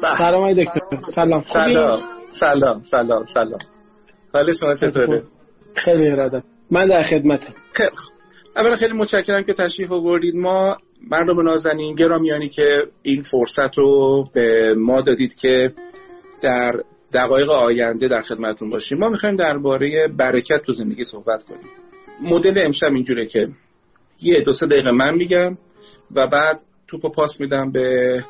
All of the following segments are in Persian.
سلام دکتر. سلام. سلام. سلام. سلام. سلام. حال شما چطوره خیلی ارادت. من در خدمتم. خیلی اولا خیلی متشکرم که تشریف آوردید. ما مردم نازنین گرامیانی که این فرصت رو به ما دادید که در دقایق آینده در خدمتتون باشیم. ما می‌خوایم درباره برکت تو زندگی صحبت کنیم. مدل امشب اینجوره که یه دو سه دقیقه من میگم و بعد توپو پاس میدم به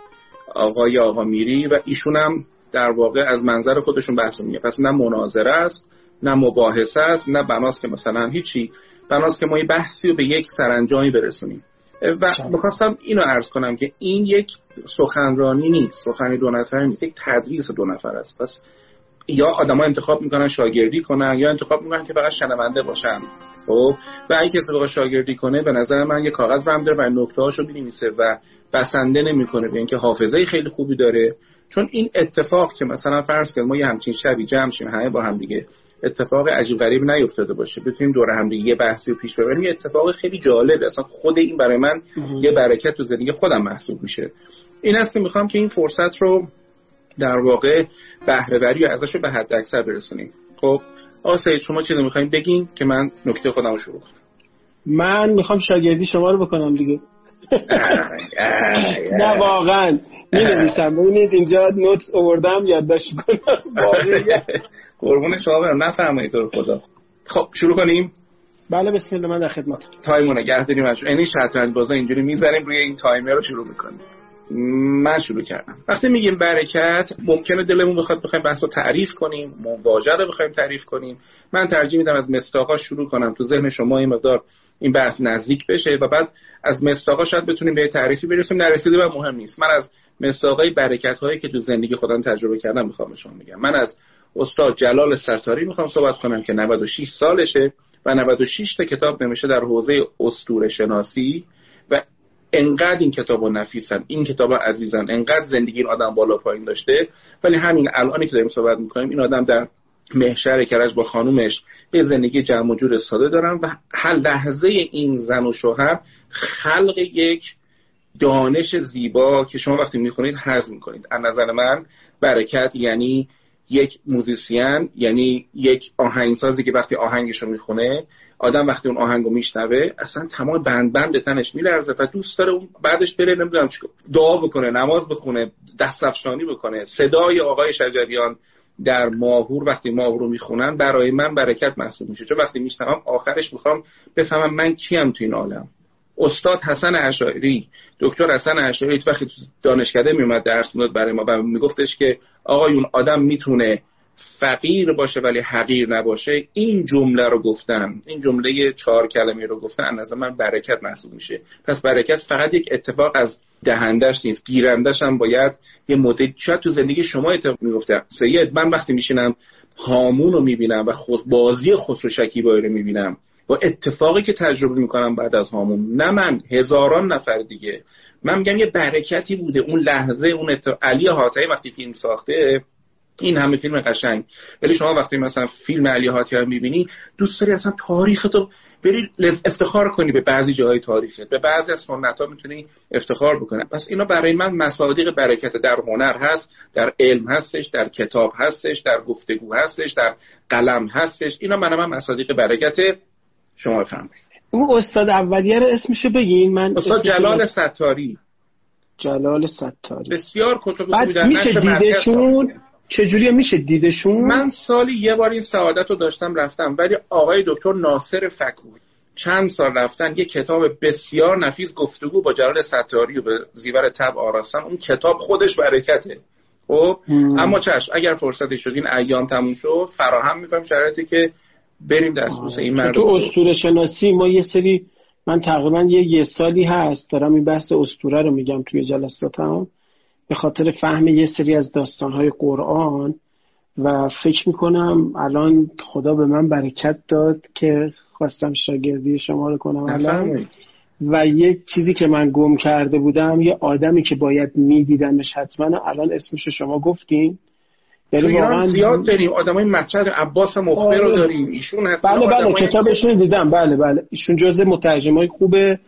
آقای آقا میری و ایشونم در واقع از منظر خودشون بحث میگه. پس نه مناظره است نه مباحثه است نه بناست که مثلا هیچی. بناست که ما یه بحثی رو به یک سرانجامی برسونیم. و می‌خواستم اینو عرض کنم که این یک سخنرانی نیست. سخنی دو نفره نیست. یک تدریس دو نفر است. پس یا آدما انتخاب می‌کنن شاگردی کنن یا انتخاب می‌کنن که فقط شنونده باشن. خب و اگه کسی بخواد شاگردی کنه به نظر من یه کاغذ برم داره و نکته هاشو بنویسه و بسنده نمی‌کنه به اینکه حافظه خیلی خوبی داره. چون این اتفاق که مثلا فرض کنید ما یه همچین شبی جمع شیم همه با هم دیگه اتفاق عجیب غریب نیفتاده باشه. بتونیم دور هم دیگه یه بحثی رو پیش ببریم. یه اتفاق خیلی جالبه. اصلا خود این برای من یه برکت تو زندگی خودم محسوب میشه. این است که می‌خوام که این فرصت رو در واقع بهره وری و ازش رو به حد اکثر برسونیم. خب اگه شما چیزی می‌خوایم بگین که من نکته خودم رو شروع کنم. من می‌خوام شاگردی شما رو بکنم دیگه. نه واقعا. می نویسم ببینید اینجا note آوردم یادداشت کنم. قربون شما برم. نفرمایید تو رو خدا. خب شروع کنیم؟ بله بسم الله من در خدمت time و نگه داریم یعنی شطرنج بازا اینجوری می‌ذاریم روی این timer رو شروع می‌کنیم. من شروع کردم. وقتی میگیم برکت ممکنه دلمون بخواد بخوایم بحث رو تعریف کنیم واژه رو بخوایم تعریف کنیم. من ترجیح میدم از مستاقا شروع کنم. تو ذهن شما این مقدار این بحث نزدیک بشه و بعد از مستاقا شاید بتونیم به تعریفی برسیم. نرسیده و مهم نیست. من از مستاقای برکت هایی که تو زندگی خودم تجربه کردم می‌خوام شما میگم من از استاد جلال ستاری می‌خوام صحبت کنم که 96 سالشه و 96 تا کتاب نمیشه در حوزه استور شناسی انقدر این کتاب نفیسن این کتاب عزیزن انقدر زندگی این آدم بالا پایین داشته. ولی همین الانی که داریم صحبت می‌کنیم این آدم در محشر کرج با خانومش به زندگی جمع و جور ساده دارن و هر لحظه این زن و شوهر خلق یک دانش زیبا که شما وقتی می‌خونید حض می‌کنید. از نظر من برکت یعنی یک موزیسین یعنی یک آهنگسازی که وقتی آهنگش رو می‌خونه آدم وقتی اون آهنگ رو میشنوه اصلا تمام بند بند تنش میلرزه و دوست داره اون بعدش بره نمی‌دونم دعا بکنه نماز بخونه دست افشانی بکنه. صدای آقای شجریان در ماهور وقتی ماهور رو می‌خونن برای من برکت محسوب میشه. چون وقتی میشنوم آخرش می‌خوام بفهمم من کیم تو این عالم. استاد حسن اشعری دکتر حسن اشعری وقتی دانشکده میومد درس می‌داد برای ما و میگفتش که آقایون آدم می‌تونه فقیر باشه ولی حقیر نباشه. این جمله رو گفتن این جمله چهار کلمه رو گفتن از من برکت محسوب میشه. پس برکت فقط یک اتفاق از دهندش نیست گیرندش هم باید یه مدل شاید تو زندگی شما اتفاق می‌گفته سید من وقتی میشینم هامون رو می‌بینم و خود بازی خسرو شکیبایی رو می‌بینم. و اتفاقی که تجربه می‌کنم بعد از هامون. نه من هزاران نفر دیگه. من میگم یه برکتی بوده. اون لحظه اون اتفاق... علی حاتمی وقتی فیلم ساخته این همه فیلم قشنگ. ولی شما وقتی مثلا فیلم علی حاتمی می‌بینی دوست داری اصلا تاریخ تو بری افتخار کنی به بعضی جاهای تاریخت. به بعضی از سنت ها می‌تونی افتخار بکنی. پس اینا برای من مصادیق برکت در هنر هست در علم هستش در کتاب هستش در گفتگو هستش در قلم هستش. اینا من من مصادیق برکت شما بفرمایید اون استاد اولیه رو اسمشو بگین من استاد جلال ستاری. جلال ستاری. بسیار کتب بعد میشه دیدشون؟ چجوری میشه دیدشون؟ من سالی یه بار این سعادت رو داشتم رفتم ولی آقای دکتر ناصر فکوی چند سال رفتن یه کتاب بسیار نفیس گفتگو با جلال ستاری و به زیور تب آراستن. اون کتاب خودش برکته. خب؟ اما چشم اگر فرصتی شد این ایام تموم شد فراهم می‌کنم شرایطی که بریم دستبوس این مردم. تو اسطوره شناسی ما یه سری من تقریبا یه یه سالی هست. دارم این بحث اسطوره رو میگم توی جلساتم. به خاطر فهم یه سری از داستانهای قرآن و فکر می‌کنم الان خدا به من برکت داد که خواستم شاگردی شما رو کنم الان. و یه چیزی که من گم کرده بودم یه آدمی که باید میدیدمش حتما الان اسمش شما گفتین. یعنی واقعا زیاد داریم. آدمای مطرد عباس مخبر رو داریم. ایشون هست بله بله کتابشون دیدم. بله بله. ایشون جزء مترجمای خوبه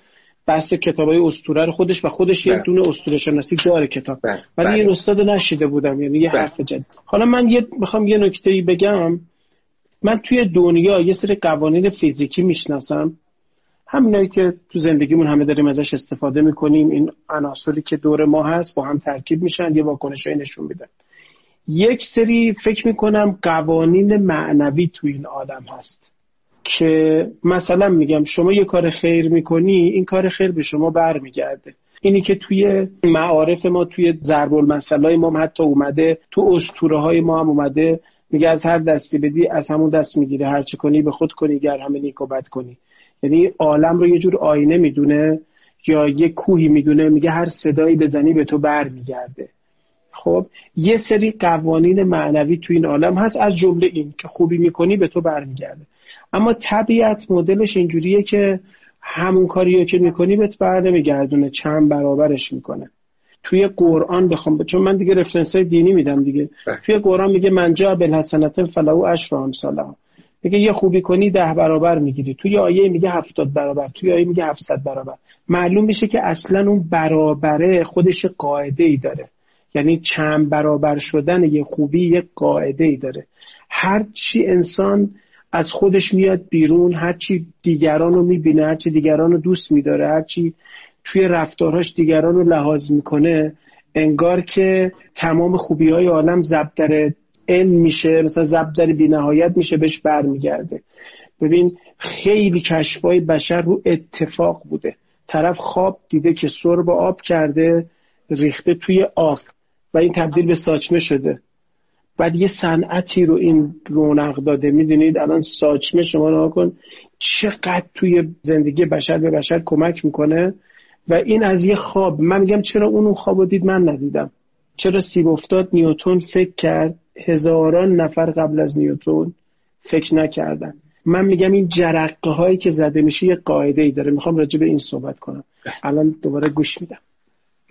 بحث کتابای اسطوره رو خودش و خودش یک بله. دونه اسطوره شناسی داره کتاب. بله. ولی بله. این استاد نشیده بودم. یعنی یه حرف جدید. حالا من یه می‌خوام یه نکته ای بگم. من توی دنیا یه سری قوانین فیزیکی می‌شناسم. همینایی که تو زندگیمون همه داریم ازش استفاده می‌کنیم. این عناصری که دور ما هست با هم ترکیب میشن یه واکنشایی نشون میدن. یک سری فکر می‌کنم قوانین معنوی تو این عالم هست که مثلا میگم شما یه کار خیر می‌کنی این کار خیر به شما برمیگرده. اینی که توی معارف ما توی ضرب المثل ما هم حتی اومده تو اسطوره های ما هم اومده میگه از هر دستی بدی از همون دست می‌گیره. هر چه کنی به خود کنی گر همه نیک و بد کنی. یعنی عالم رو یه جور آینه می‌دونه یا یه کوهی می‌دونه میگه هر صدایی بزنی به تو برمیگرده. خب یه سری قوانین معنوی تو این عالم هست از جمله این که خوبی می‌کنی به تو برمیگرده. اما طبیعت مدلش اینجوریه که همون کاری که می‌کنی بهت بر نمیگردونه چند برابرش می‌کنه. توی قرآن بخوام چون من دیگه رفرنس های دینی میدم دیگه. بله. توی قرآن میگه من جا بالحسنت فلو اشر امثالها میگه یه خوبی کنی ده برابر می‌گیری. توی آیه میگه هفتاد برابر توی آیه میگه هفتصد برابر. معلوم میشه که اصلا اون برابره خودش قاعده ای داره. یعنی چند برابر شدن یه خوبی یه قاعده ای داره. هر چی انسان از خودش میاد بیرون هرچی دیگران رو می‌بینه هرچی دیگران رو دوست میداره هرچی توی رفتارهاش دیگران رو لحاظ می‌کنه انگار که تمام خوبی های عالم ضبط در ان میشه مثلا ضبط در بینهایت میشه بهش برمیگرده. ببین خیلی کشفای بشر رو اتفاق بوده. طرف خواب دیده که سرب آب کرده ریخته توی آب. و این تبدیل به ساچمه شده. بعد یه صنعتی رو این رونق داده. می‌دونید الان ساچمه شما رو کن چقدر توی زندگی بشر به بشر کمک می‌کنه و این از یه خواب. من میگم چرا اون خواب دید؟ من ندیدم. چرا سیب افتاد؟ نیوتون فکر کرد. هزاران نفر قبل از نیوتون فکر نکردن. من میگم این جرقه هایی که زده میشه یه قاعده ای داره. می‌خوام راجع به این صحبت کنم. الان دوباره گوش میدم.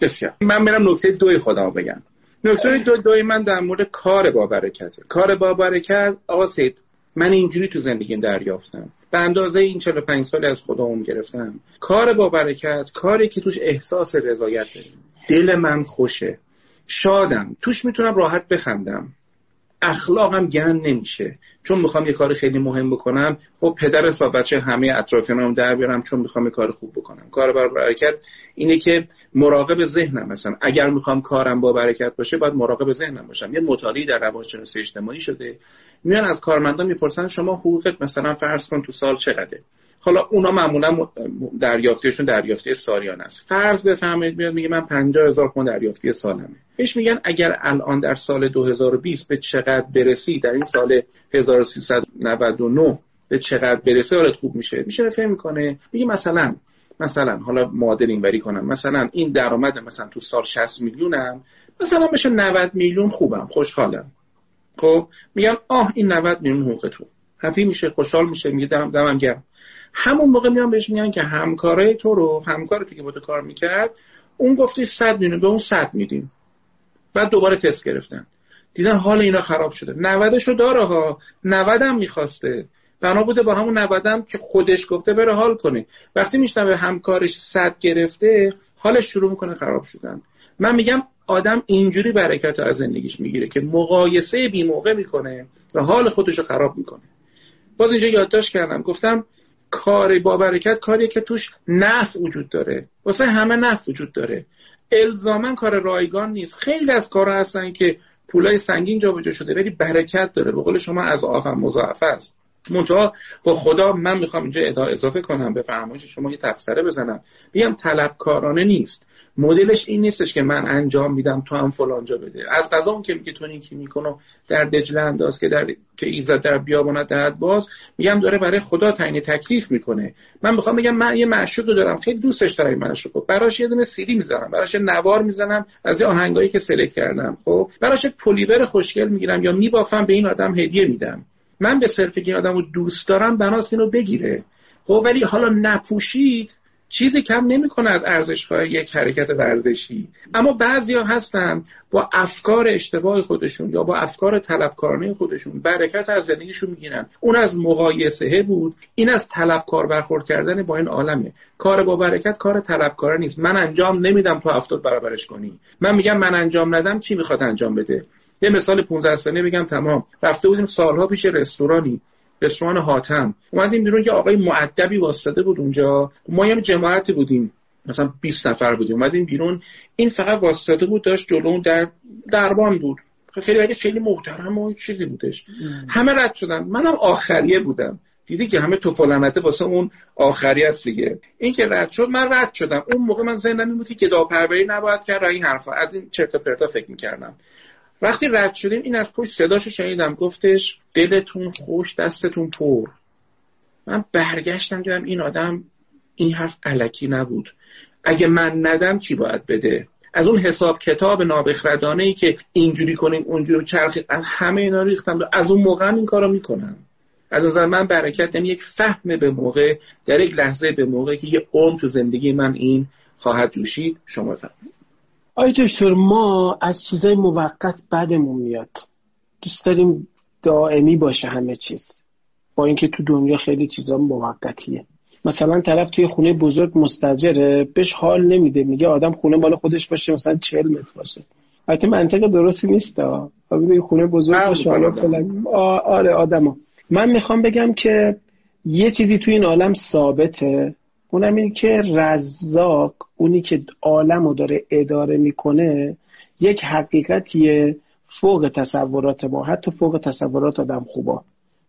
بسیار. من میرم نکته دوی خودم بگم. نکته دو دوی من در مورد کار با برکته. کار با برکت آقا سید من اینجوری تو زندگیم دریافتم. به اندازه این 45 سال از خودم گرفتم. کار با برکت کاری که توش احساس رضایت داریم دل من خوشه. شادم. توش می‌تونم راحت بخندم. اخلاقم گن نمیشه. چون می‌خوام یه کار خیلی مهم بکنم خب پدر حساب بچه همه اطرافیانم در بیارم چون می‌خوام یه کار خوب بکنم. کار بر برکت اینه که مراقب ذهنم مثلا اگر می‌خوام کارم با برکت باشه باید مراقب ذهنم باشم. یه مطالعه در روانشناسی اجتماعی شده. میان از کارمندان می‌پرسن شما حقوقت مثلا فرض کن تو سال چقدره؟ حالا اونا معمولا دریافتیشون دریافتی سالیان است. فرض بفهمید میاد میگه من 50 هزار تومان دریافتی سالمه. بهش میگن اگر الان در سال 2020 به چقدر برسی در این سال 1399 به چقدر برسه حالت خوب میشه. میشه فهم می‌کنه. میگه مثلا مثلا حالا معادل اینوری کنم. مثلا این درآمد مثلا تو سال 60 میلیونم. مثلا بشه 90 میلیون خوبم خوشحالم. خب میگم آه این 90 میلیون حقوق تو. هپی میشه خوشحال میشه میگه دم دمم گرم. همون موقع میان بهش میگن که همکارای تو رو همکار تو که با تو کار می‌کرد اون گفتی 100 میلیون به اون 100 میدیم. بعد دوباره تست گرفتن. دیدن حال اینا خراب شده. 90 شو داره ها. 90 هم می‌خواسته. بنا بوده با همون 90 هم که خودش گفته بره حال کنه. وقتی به همکارش 100 گرفته حالش شروع می‌کنه خراب شدن. من میگم آدم اینجوری برکت از زندگیش می‌گیره که مقایسه بی موقع می‌کنه و حال خودش رو خراب می‌کنه. باز اینجا یادداشت کردم. گفتم کار با برکت کاریه که توش نفع وجود داره. واسه همه نفع وجود داره. الزاما کار رایگان نیست. خیلی از کارها هستن که پولای سنگین جابجا شده ولی برکت داره. به قول شما از آفم مضاعف است. منتها با خدا من می‌خوام اینجا اضافه کنم به فرمایش شما یه تفسره بزنم. بگم طلبکارانه نیست. مدلش این نیستش که من انجام میدم تو هم فلانجا بده. از قضا اون که میگه تو نیکی می‌کنه در دجله انداز که در که ایزد در بیابانت دهد باز میگم داره برای خدا تعیین تکلیف می‌کنه. من می‌خوام بگم من یه معشوق دارم. خیلی دوستش دارم این معشوق براش یه دونه سیری می‌زنم براش نوار می‌زنم از این آهنگایی که سلکت کردم. خب؟ براش پلیور خوشگل می‌گیرم یا میبافم به این آدم هدیه میدم. من به صرف که این آدم رو دوست دارم بناس اینو بگیره. خب ولی حالا نپوشید چیزی کم نمی‌کنه از ارزش یک حرکت ورزشی. اما بعضیا هستن با افکار اشتباه خودشون یا با افکار طلبکارانه خودشون برکت از زندگیشون می‌گیرن. اون از مقایسه بود این از طلبکار برخورد کردن با این عالمه. کار با برکت کار طلبکاره نیست. من انجام نمیدم تو هفتاد برابرش کنی. من میگم من انجام ندم کی می‌خواد انجام بده؟ یه مثال 15 سنه بگم تمام. رفته بودیم سالها پیش رستورانی رستوران حاتم. اومدیم بیرون یه آقای معدبی واسطه بود اونجا. ما یه جماعتی بودیم. مثلا 20 نفر بودیم. اومدیم بیرون. این فقط واسطه بود داشت جلو در دربان بود. خیلی ولی خیلی محترم و چیزی بودش. همه رد شدن. منم آخریه بودم. دیدی که همه توفالنته واسه اون آخری است دیگه. این که رد شد من رد شدم. اون موقع من ذهنم این بود که پروری نباید کرد این حرفا. از این چرت و پرتا فکر می‌کردم. وقتی رد شدیم این از پشت صداشو شنیدم. گفتش دلتون خوش دستتون پر. من برگشتم دیدم این آدم این حرف علکی نبود. اگه من ندم کی باید بده؟ از اون حساب کتاب نابخردانه ای که اینجوری کنیم اونجوری چرخی از همه اینا ریختم. از اون موقع این کارو می‌کنم. از نظر من برکت یعنی یک فهم به موقع در یک لحظه به موقع که یه عمر تو زندگی من این خواهد جوشید شما فهمید آی دکتر ما از چیزای موقت بدمون میاد. دوست داریم دائمی باشه همه چیز. با اینکه تو دنیا خیلی چیزا موقتیه. مثلا طرف توی خونه بزرگ مستجره بهش حال نمیده. میگه آدم خونه بالا خودش باشه مثلا 40 متر باشه. البته منطق درستی نیست ها خونه بزرگ باشه حالا آره آدما من می‌خوام بگم که یه چیزی توی این عالم ثابته. اونم این که رزاق اونی که عالم رو داره اداره می‌کنه یک حقیقتیه فوق تصورات ما حتی فوق تصورات آدم خوبا.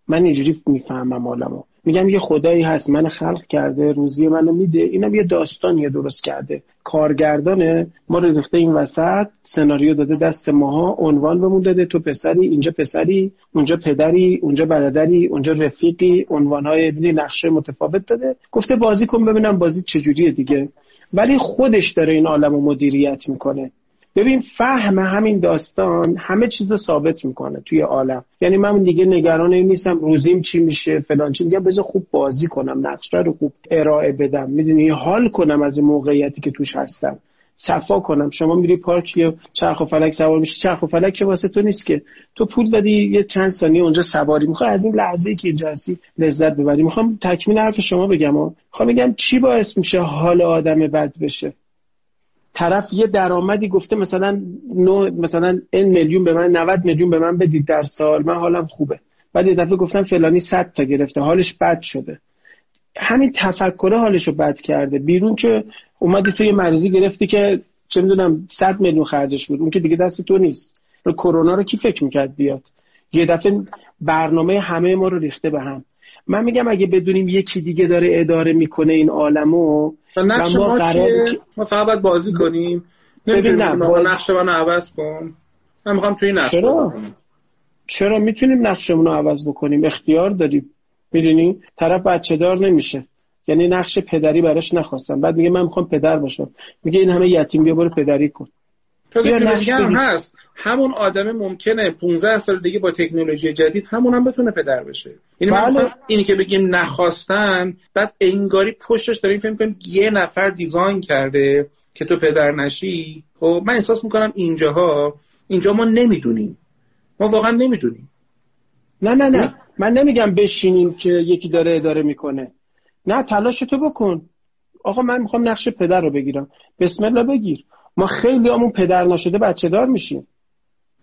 من اینجوری می‌فهمم عالمو. میگم یه خدایی هست من خلق کرده روزی منو میده اینم یه داستانیه درست کرده. کارگردانه ما رو ریخته این وسط سناریو داده دست ماها عنوان بمون داده تو پسری اینجا پسری اونجا پدری اونجا برادری اونجا رفیقی عنوانهای نقشه متفاوت داده. گفته بازی کن ببینم بازی چجوریه دیگه. ولی خودش داره این عالم رو مدیریت می‌کنه. ببین فهم همین داستان همه چیز ثابت می‌کنه توی عالم. یعنی من دیگه نگران نیستم روزیم چی میشه فلان چی. میگم بذار خوب بازی کنم نقشه رو خوب ارائه بدم. می‌دونی؟ حال کنم از این موقعیتی که توش هستم. صفا کنم. شما میری پارک یه چرخ و فلک سوار میشی. چرخ و فلک که واسه تو نیست که. تو پول دادی یه چند ثانیه اونجا سواری می‌خوای از این لحظه ای که اینجا هستی لذت ببری. می‌خوام تکمیل حرف شما بگم می‌خوام بگم چی باعث میشه حال آدم بد بشه؟ طرف یه درآمدی گفته مثلا نو مثلا این میلیون به من 90 میلیون به من بدید در سال من حالم خوبه. بعد یه دفعه گفتم فلانی 100 تا گرفته حالش بد شده. همین تفکره حالش رو بد کرده. بیرون که اومدی تو یه مریضی گرفتی که چه می‌دونم 100 میلیون خرجش بود. اون که دیگه دست تو نیست. کرونا رو کی فکر می‌کرد بیاد؟ یه دفعه برنامه همه ما رو ریخته به هم. من میگم اگه بدونیم یکی دیگه داره اداره می‌کنه این عالمو نقش ما, ما چیه؟ ما فقط بازی کنیم. نمی‌تونیم باز... نقش منو عوض کن. من می‌خوام توی نقش چرا؟ چرا می‌تونیم نقشمون رو عوض بکنیم؟ اختیار داریم. می‌دونی؟ طرف بچه دار نمیشه. یعنی نقش پدری براش نخواستم. بعد میگه من می‌خوام پدر باشم. میگه این همه یتیم بیا برو پدری کن. هم هست. همون آدم ممکنه 15 سال دیگه با تکنولوژی جدید همون هم بتونه پدر بشه. یعنی بله. اینی که بگیم نخواستن بعد انگاری پشتش داریم فکر کنیم یه نفر دیزاین کرده که تو پدر نشی. خب من احساس می‌کنم اینجاها اینجا ما نمی‌دونیم. ما واقعا نمی‌دونیم. نه نه نه. من نمیگم بشینیم که یکی داره اداره می‌کنه. نه تلاش تو بکن. آقا من می‌خوام نقش پدر رو بگیرم. بسم الله بگیر. ما خیلی همون پدر نشده بچه دار میشیم.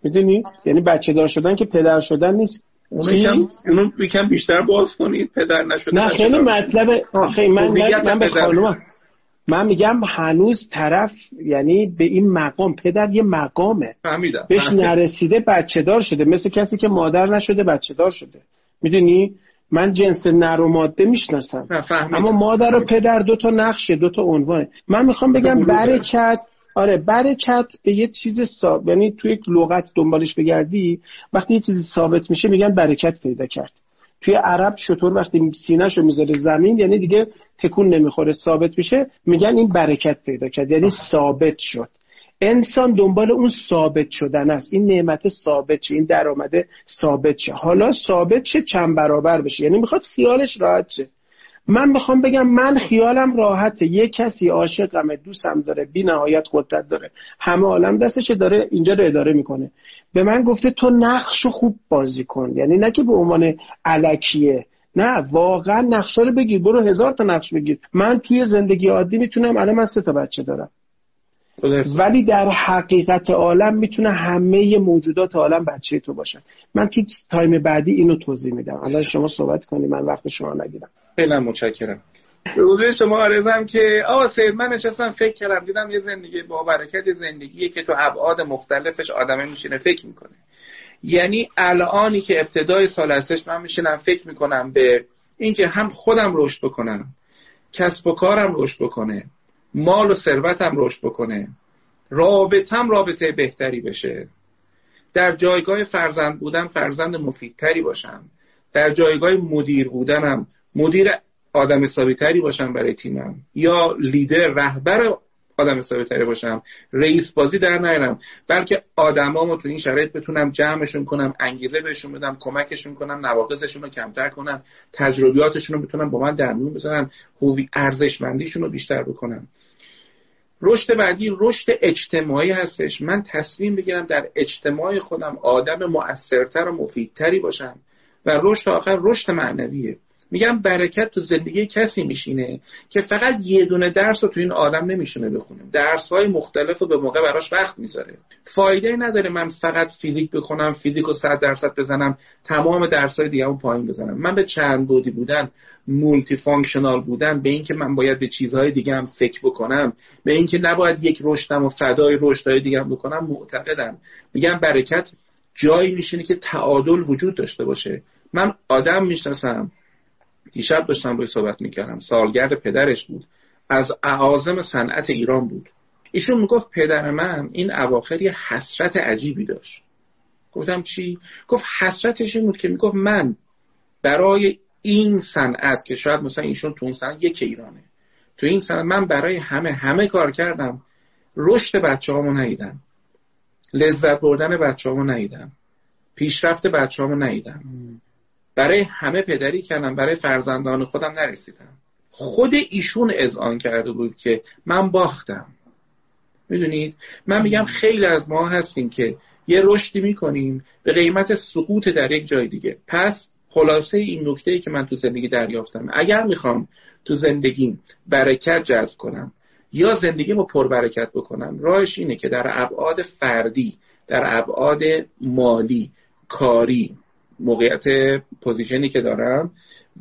می‌دونی؟ یعنی بچه دار شدن که پدر شدن نیست. اونو یکم بیشتر باز کنید پدر نشده نه خیلی مطلب خیلی من, من به خانوم من میگم هنوز طرف یعنی به این مقام پدر یه مقامه. فهمیدم. بهش نرسیده بچه دار شده. مثل کسی که مادر نشده بچه دار شده. می‌دونی؟ من جنس نر و ماده می‌شناسم. اما مادر و پدر دو تا نقشه دو تا عنوانه. من می‌خوام بگم برکت آره برکت به یه چیز ثابت یعنی توی یک لغت دنبالش بگردی وقتی یه چیزی ثابت میشه میگن برکت پیدا کرد. توی عرب شطور وقتی سینهشو می‌ذاره زمین یعنی دیگه تکون نمی‌خوره ثابت میشه میگن این برکت پیدا کرد یعنی ثابت شد. انسان دنبال اون ثابت شدن است. این نعمت ثابت شه این درآمده ثابت شه. حالا ثابت شه چند برابر بشه. یعنی می‌خواد خیالش راحت شه. من می‌خوام بگم من خیالم راحته. یه کسی عاشقمه دوستم داره بی نهایت قدرت داره. همه عالم دستش داره اینجا رو اداره می‌کنه. به من گفته تو نقش خوب بازی کن. یعنی نه که به عنوان علکیه. نه واقعا نقشه رو بگیر. برو هزار تا نقش بگیر. من توی زندگی عادی می‌تونم الان من سه تا بچه دارم. ولی در حقیقت عالم می‌تونه همه موجودات عالم بچه تو باشن. من تو تایم بعدی اینو توضیح میدم. الان شما صحبت کنی من وقت شما نگیرم. خیلی متشکرم. به شما آرزم که آقا سید من نشستم فکر کردم دیدم یه زندگی با برکت زندگیه که تو ابعاد مختلفش آدمه میشینه فکر می‌کنه. یعنی الانی که ابتدای سال هستش من میشینم فکر می‌کنم به اینکه هم خودم رشد بکنم کسب و کارم رشد بکنه مال و ثروتم رشد بکنه رابطم رابطه بهتری بشه در جایگاه فرزند بودن فرزند مفیدتری باشم در جایگاه مدیر بودنم مدیر آدم حسابی تری باشم برای تیمم یا لیدر رهبر آدم حسابی تری باشم. رئیس بازی در نیارم. بلکه آدمامو تو این شرایط بتونم جمعشون کنم انگیزه بهشون بدم کمکشون کنم نواقصشون رو کمتر کنم تجربیاتشون رو بتونم با من در میون بزنم هوی ارزشمندیشون رو بیشتر بکنم. رشد بعدی رشد اجتماعی هستش. من تصمیم بگیرم در اجتماع خودم آدم مؤثرتر و مفیدتری باشم و رشد آخر رشد معنویه. میگم برکت تو زندگی کسی میشینه که فقط یه دونه درس رو تو این آدم نمیشینه بخونه. درس های مختلف رو به موقع براش وقت می‌ذاره. فایده نداره من فقط فیزیک بکنم فیزیک رو صد درصد بزنم تمام درس های دیگه پایین بزنم. من به چند بعدی بودن multifunctional بودن به اینکه من باید به چیزهای دیگه هم فکر بکنم به اینکه نباید یک رشدم و فدای رشدهای دیگه هم بکنم معتقدم. میگم برکت جایی میشینه که تعادل وجود داشته باشه. من آدم می‌شناسم. دیشب داشتم روی صحبت می‌کردم. سالگرد پدرش بود. از اعاظم صنعت ایران بود. ایشون می‌گفت پدر من این اواخر یه حسرت عجیبی داشت. گفتم چی؟ گفت حسرتش این بود که می‌گفت من برای این صنعت که شاید مثلا ایشون تو اون صنعت یک ایرانه. تو این صنعت من برای همه همه کار کردم. رشد بچه هامو ندیدم. لذت بردن بچه هامو ندیدم. پیشرفت بچه هامو ندیدم برای همه پدری کردم برای فرزندان خودم نرسیدم. خود ایشون اذعان کرده بود که من باختم. می‌دونید؟ من میگم خیلی از ما هستیم که یه رشدی می‌کنیم به قیمت سقوط در یک جای دیگه. پس خلاصه این نکته ای که من تو زندگی دریافتم اگر می‌خوام تو زندگیم برکت جذب کنم یا زندگیمو پربرکت بکنم راهش اینه که در ابعاد فردی در ابعاد مالی کاری موقعیت پوزیشنی که دارم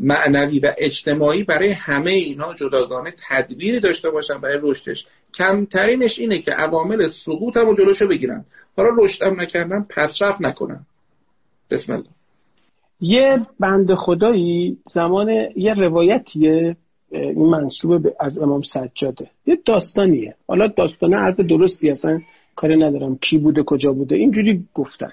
معنوی و اجتماعی برای همه اینها جداگانه تدبیری داشته باشم برای رشدش. کمترینش اینه که عوامل سقوطم و جلوشو بگیرم. حالا رشدم نکردم پسرفت نکنم. بسم الله. یه بند خدایی زمان یه روایتیه این منصوب از امام سجاده. یه داستانیه. حالا داستان عرض درستی اصلا کاری ندارم. کی بوده کجا بوده؟ اینجوری گفتن.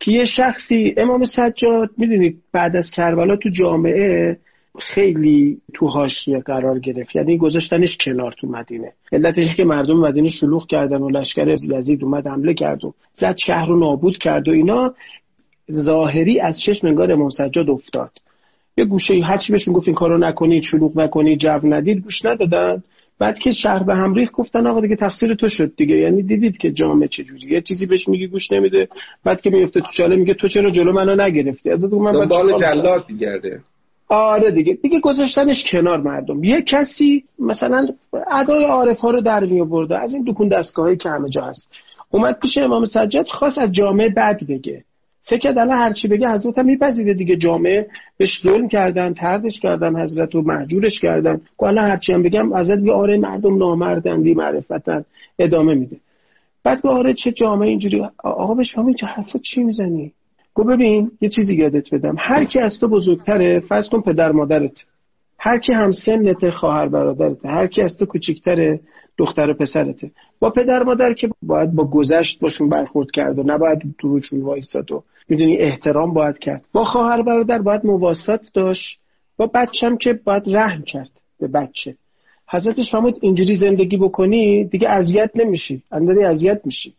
که یه شخصی امام سجاد می‌دونید بعد از کربلا تو جامعه خیلی تو حاشیه قرار گرفت. یعنی گذاشتنش کنار تو مدینه. علتش که مردم مدینه شلوغ کردن و لشکر یزید اومد حمله کرد و زد شهر رو نابود کرد و اینا. ظاهری از چشم انگار امام سجاد افتاد. یه گوشه هرچی بهشون گفت این کارو نکنید شلوغ نکنید جو ندید گوش ندادن. بعد که شهر به هم ریخت گفتن آقا دیگه تقصیر تو شد دیگه. یعنی دیدید که جامعه چجوری یه چیزی بهش میگی گوش نمیده. بعد که میفته تو چاله میگه تو چرا جلو منو نگرفتی؟ از من دنبال جلاد میگرده. آره دیگه. دیگه گذاشتنش کنار مردم. یه کسی مثلا ادای عارف ها رو در می آورده از این دکون دستگاهی که همه جا هست. اومد پیش امام سجاد خواست از جامعه بد بگه. فکر کرد الان هرچی بگه حضرت هم میپذیره دیگه. جامعه بهش ظلم کردن تردش کردن حضرت رو محجورش کردن. که الان هرچی هم بگم حضرت بگه آره مردم نامردن بی معرفتن ادامه میده. بعد به آره چه جامعه اینجوری. آقا بهش فهمید چه حرفا چی می‌زنی؟ گو ببین یه چیزی یادت بدم. هر کی از تو بزرگتره فرض کن پدر مادرت. هر کی هم سنت خواهر برادرت هر کی از تو کوچیکتره دختر و پسرته. با پدر مادر که باید با گذشت باشون برخورد کرد و نباید تو وایساد و می‌دونی احترام باید کرد. با خواهر برادر باید مواسط داشت. با بچم که باید رحم کرد به بچه. حضرتش فرمود اینجوری زندگی بکنی دیگه اذیت نمیشی. انداری اذیت میشی.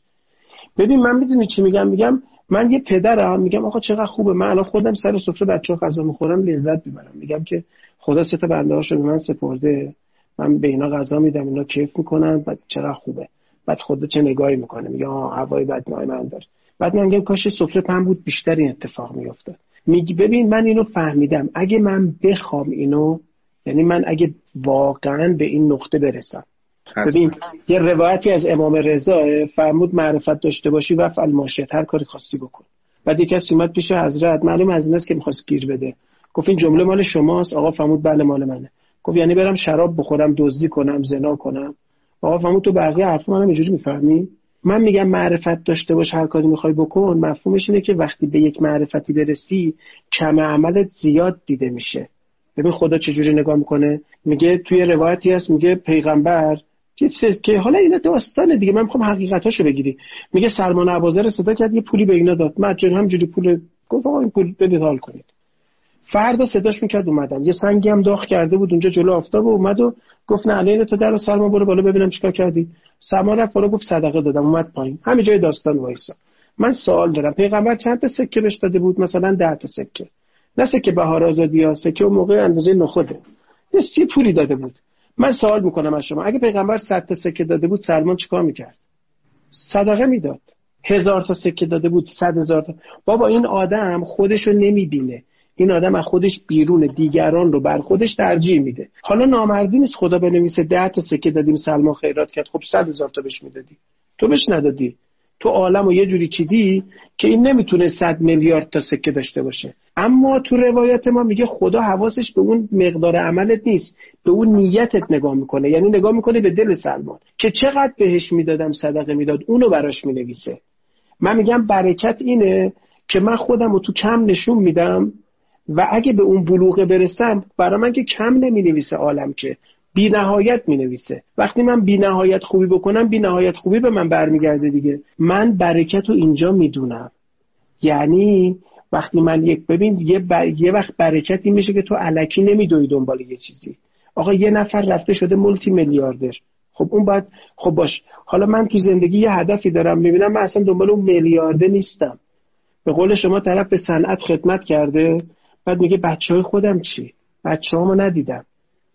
ببین من می‌دونی چی میگم؟ میگم من یه پدرم. میگم آقا چقدر خوبه. من الان خودم سر سفره بچه غذا می‌خورم لذت می‌برم. میگم که خدا سه تا بنده به من سپرده. من به اینا غذا میدم اینا کیف می‌کنن بعد چقدر خوبه. بعد خدا چه نگاهی می‌کنه. میگه آه هوای بد من داره. بعد من میگم کاش سفره پم بود بیشتر این اتفاق میافتاد. میگی ببین من اینو فهمیدم. اگه من بخوام اینو یعنی من اگه واقعا به این نقطه برسم. ببین یه روایتی از امام رضا فرمود معرفت داشته باشی و فعل ماشیت هر کاری خاصی بکن. بعد یک کسی اومد پیش حضرت معلوم از این است که می‌خواست گیر بده. گفت این جمله مال شماست. آقا فرمود بله مال منه. گفت یعنی برم شراب بخورم دزدی کنم زنا کنم. آقا فرمود تو بقیه حرف منم اینجوری می‌فهمی؟ من میگم معرفت داشته باش هر کاری می‌خوای بکن مفهومش اینه که وقتی به یک معرفتی برسی کم عملت زیاد دیده میشه. ببین خدا چجوری نگاه می‌کنه؟ میگه توی روایتی هست میگه پیغمبر که حالا اینا داستانه دیگه من می‌خوام حقیقتاشو بگیری. میگه سلمان عبازه صدا کرد یه پولی به اینا داد. مجان همجوری پول گفت آقا این پول بدید حال کنید. فردا صداش می‌کرد اومدم. یه سنگی هم داغ کرده بود اونجا جلو آفتاب اومد و گفت نه علیه تو در و سلمان برو بالا ببینم چیکار کردی. سلمان رفت بالا گفت صدقه دادم اومد پایین. همین جای داستان وایسا. من سوال دارم پیغمبر چند تا سکه بهش داده بود؟ مثلا 10 تا سکه. نه سکه بهار آزادی ها سکه و موقع اندازه نخوده. یه سی پولی داده بود. من سوال می‌کنم از شما اگه پیغمبر 100 تا سکه داده بود سلمان چیکار می‌کرد؟ صدقه می‌داد. هزار تا سکه داده بود صد هزار تا. بابا این آدم خودشو نمی‌بینه. این آدم از خودش بیرون دیگران رو بر خودش ترجیح میده. حالا نامردی نیست خدا بنویسه ده تا سکه دادیم سلمان خیرات کرد. خب صد هزار تا بهش می‌دادی. تو بهش ندادی. تو عالم و یه جوری چیدی که این نمی‌تونه صد میلیارد تا سکه داشته باشه. اما تو روایت ما میگه خدا حواسش به اون مقدار عملت نیست. به اون نیتت نگاه می‌کنه. یعنی نگاه می‌کنه به دل سلمان که چقدر بهش می‌دادم صدقه می‌داد. اونو براش می‌نویسه. من میگم برکت اینه که من خودم رو تو کم نشون میدم. و اگه به اون بلوغه برسم برای من که کم نمی نویسه عالم که. بی نهایت می نویسه وقتی من بی نهایت خوبی بکنم بی نهایت خوبی به من برمیگرده دیگه. من برکت رو اینجا می‌دونم. یعنی وقتی من یک ببین یه, یه وقت برکت این میشه که تو علکی نمیدوی دنبال یه چیزی. آقا یه نفر رفته شده مولتی میلیاردر خب اون باید خب باش. حالا من تو زندگی یه هدفی دارم. می‌بینم من اصلا دنبال اون میلیارده نیستم. به قول شما طرف به صنعت خدمت کرده. بعد میگه بچه های خودم چی؟ بچه ندیدم.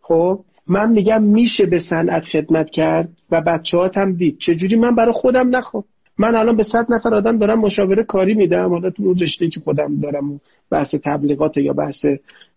خب من میگم میشه به صنعت خدمت کرد و بچه هم دید. چجوری من برای خودم نخوام؟ من الان به صد نفر آدم دارم مشاوره کاری میدم. حالا تو رشته که خودم دارم و بحث تبلیغات یا بحث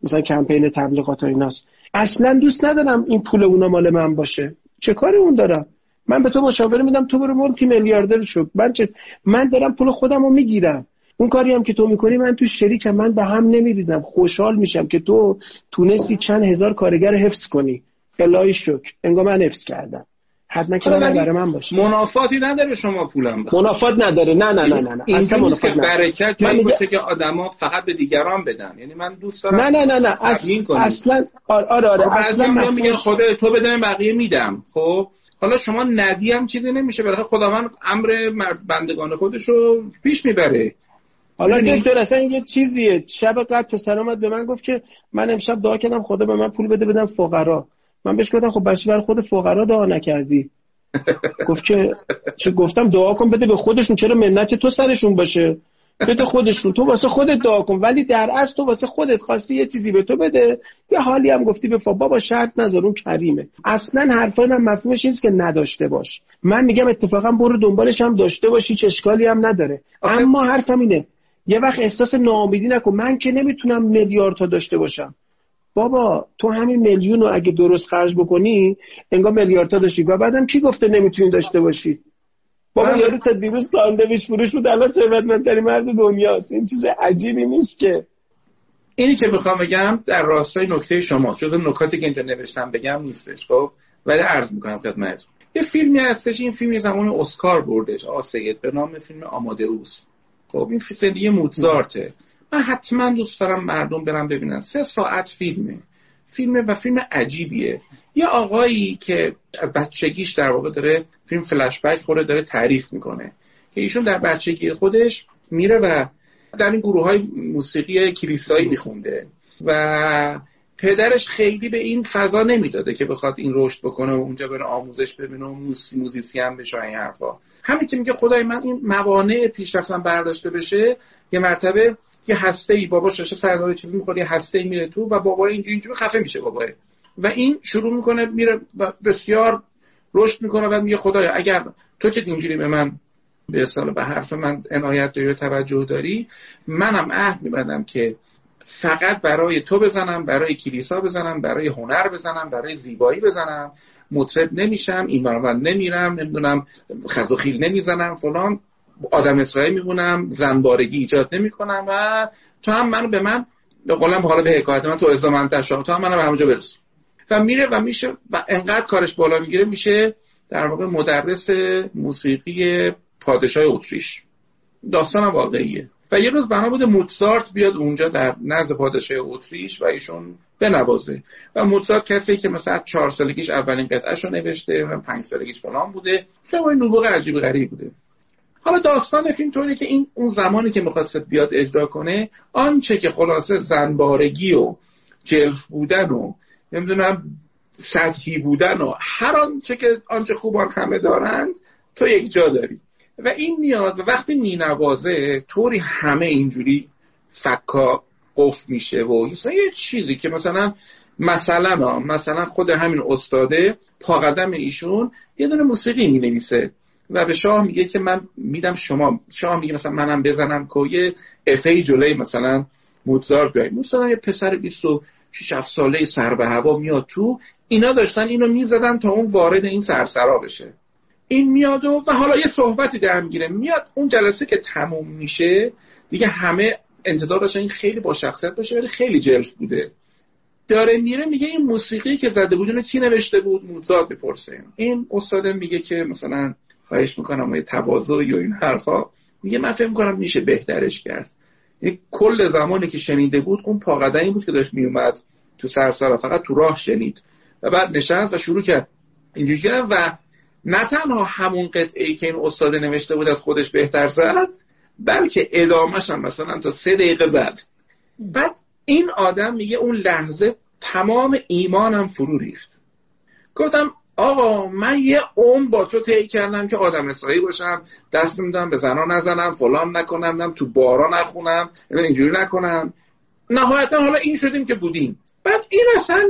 مثلا کمپین تبلیغات و ایناست. اصلا دوست ندارم این پول اونا مال من باشه. چه کاری اون دارم من به تو مشاوره میدم تو برو مولتی میلیاردر شد من چه؟ من دارم پول خودم رو می‌گیرم. اون کاری هم که تو می‌کنی من تو شریکم من به هم نمیریزم. خوشحال میشم که تو تونستی چند هزار کارگر حفظ کنی. الهی شکر. انگار من حفظ کردم. حتما که برای من باشه. منافاتی نداره شما پولم بخواه. منافات نداره. نه نه نه نه, نه. اصلا منافات که برکت من میگه... که آدما فقط به دیگران بدن. یعنی من دوست دارم نه نه نه نه. اصلا آره آره, آره. خب اصلا من میگه خدا تو بده بقیه میدم. خب حالا شما ندی هم چیزی نمیشه. برای خداوند امر بندگان خودش رو پیش می‌بره. حالا دکتر اصلا یه چیزیه. شب قبل پسر اومد به من گفت که من امشب دعا کردم خدا به من پول بده بدم فقرا. من بهش گفتم خب بچه بر خود فقرا دعا نکردی. گفت که چه گفتم دعا کن بده به خودشون چرا منت تو سرشون باشه؟ بده خودشون تو واسه خودت دعا کن. ولی در اصل تو واسه خودت خواستی یه چیزی به تو بده. یه حالی هم گفتی به بابا شرط نذار اون کریمه. اصلا حرفای من مفهومش اینست که نداشته باش. من میگم اتفاقا برو دنبالش هم داشته باشی چه اشکالی هم نداره. اما حرفم اینه یه وقت احساس ناامیدی نکن. من که نمی‌تونم میلیارد تا داشته باشم. بابا تو همین میلیون رو اگه درست خرج بکنی انگار میلیارد تا داشتی. و بعدم کی گفته نمی‌تونی داشته باشی؟ بابا یارو تا دیروز ساندویچ فروش بود. الان ثروتمندترین مرد دنیاست. این چیز عجیبی نیست که. اینی که می‌خوام بگم در راستای نکته شما جز نکاتی که اینجا نوشتم بگم نیستش خب؟ ولی عرض می‌کنم خدمتتون. یه فیلمی هستش. این فیلم زمان اسکار بردش. آسید به نام فیلم آماده اوس خب این زندگی موتزارته من حتما دوست دارم مردم برم ببینن. سه ساعت فیلمه. فیلمه و فیلم عجیبیه. یه آقایی که بچگیش در واقع داره فیلم فلش بک خوره داره تعریف می‌کنه. که ایشون در بچگی خودش میره و در این گروه های موسیقی کلیسایی میخونده. و پدرش خیلی به این فضا نمی‌داده که بخواد این رشد بکنه و اونجا بره آموزش ببینه و موزیسین بشه این حرفا. همین که میگه خدای من این موانع پیشرفتم برداشته بشه یه مرتبه یه هسته ای باباش داشته سردار چیزی می‌خوره یه هسته ای میره تو و بابا اینجوری اینجوری خفه میشه بابا و این شروع می‌کنه میره و بسیار رشد می‌کنه و میگه خدایا اگر تو که اینجوری به من به اصطلاح به حرف من عنایت داری و توجه داری منم عهد میبندم که فقط برای تو بزنم برای کلیسا بزنم برای هنر بزنم برای زیبایی بزنم. مطرب نمیشم این نمیرم نمی‌دونم خزوخیل نمی‌زنم فلان آدم اسرائیل میمونم زنبارگی ایجاد نمی‌کنم و تو هم منو به من به قولم حالا به حکایت من تو ازدام تو هم منو به همونجا برس. و میره و میشه و انقدر کارش بالا می‌گیره میشه در واقع مدرس موسیقی پادشاه اتریش. داستان واقعیه. و یه روز بنا بوده موتسارت بیاد اونجا در نزد پادشاه اتریش و ایشون بنوازه و موتسارت کسی که مثلا چهار سالگیش اولین قطعش رو نوشته و پنج سالگیش فلان بوده خیلی نبوغ عجیب غریب بوده. حالا داستان فیلم طوری که این اون زمانی که می‌خواست بیاد اجرا کنه آنچه که خلاصه زنبارگی و جلف بودن و نمی‌دونم سطحی بودن و هر آنچه که آنچه خوبان همه دارند تو یک جا داری. و این میاد و وقتی مینوازه طوری همه اینجوری فکا قفل میشه و یه چیزی که مثلا مثلا مثلا خود همین استاده پاقدم ایشون یه دونه موسیقی می نویسه و به شاه میگه که من میدم شما شاه میگه مثلا منم بزنم که یه افی جلوی مثلا موزارت بیای. مثلا یه پسر 26 ساله سر به هوا میاد تو اینا داشتن اینو می‌زدن تا اون وارد این سرسرا بشه. این میاد و, و حالا یه صحبتی در می‌گیره. میاد اون جلسه که تموم میشه دیگه همه انتظار داشتن این خیلی با شخصیت باشه ولی خیلی جلف بوده. داره میره میگه این موسیقی که زده بود کی نوشته بود؟ موزارت بپرسه این استاد میگه که مثلا خواهش می‌کنم یه تواضع یا این حرفا. میگه من فکر می‌کنم میشه بهترش کرد. این کل زمانی که شنیده بود اون پاقدنی بود که داشت میومد تو سرسرا فقط تو راه شنید. و بعد نشست و شروع کرد. اینجوری و نه تنها همون قطعه که این استاد نوشته بود از خودش بهتر زد بلکه ادامهش هم مثلا تا سه دقیقه زد بعد این آدم میگه اون لحظه تمام ایمانم فرو ریخت. گفتم آقا من یه عمر با تو طی کردم که آدم اسرائیل باشم دست میدم به زنا نزنم فلان نکنم تو بارا نخونم اینجوری نکنم. نهایتا حالا این شدیم که بودیم. بعد این اصلا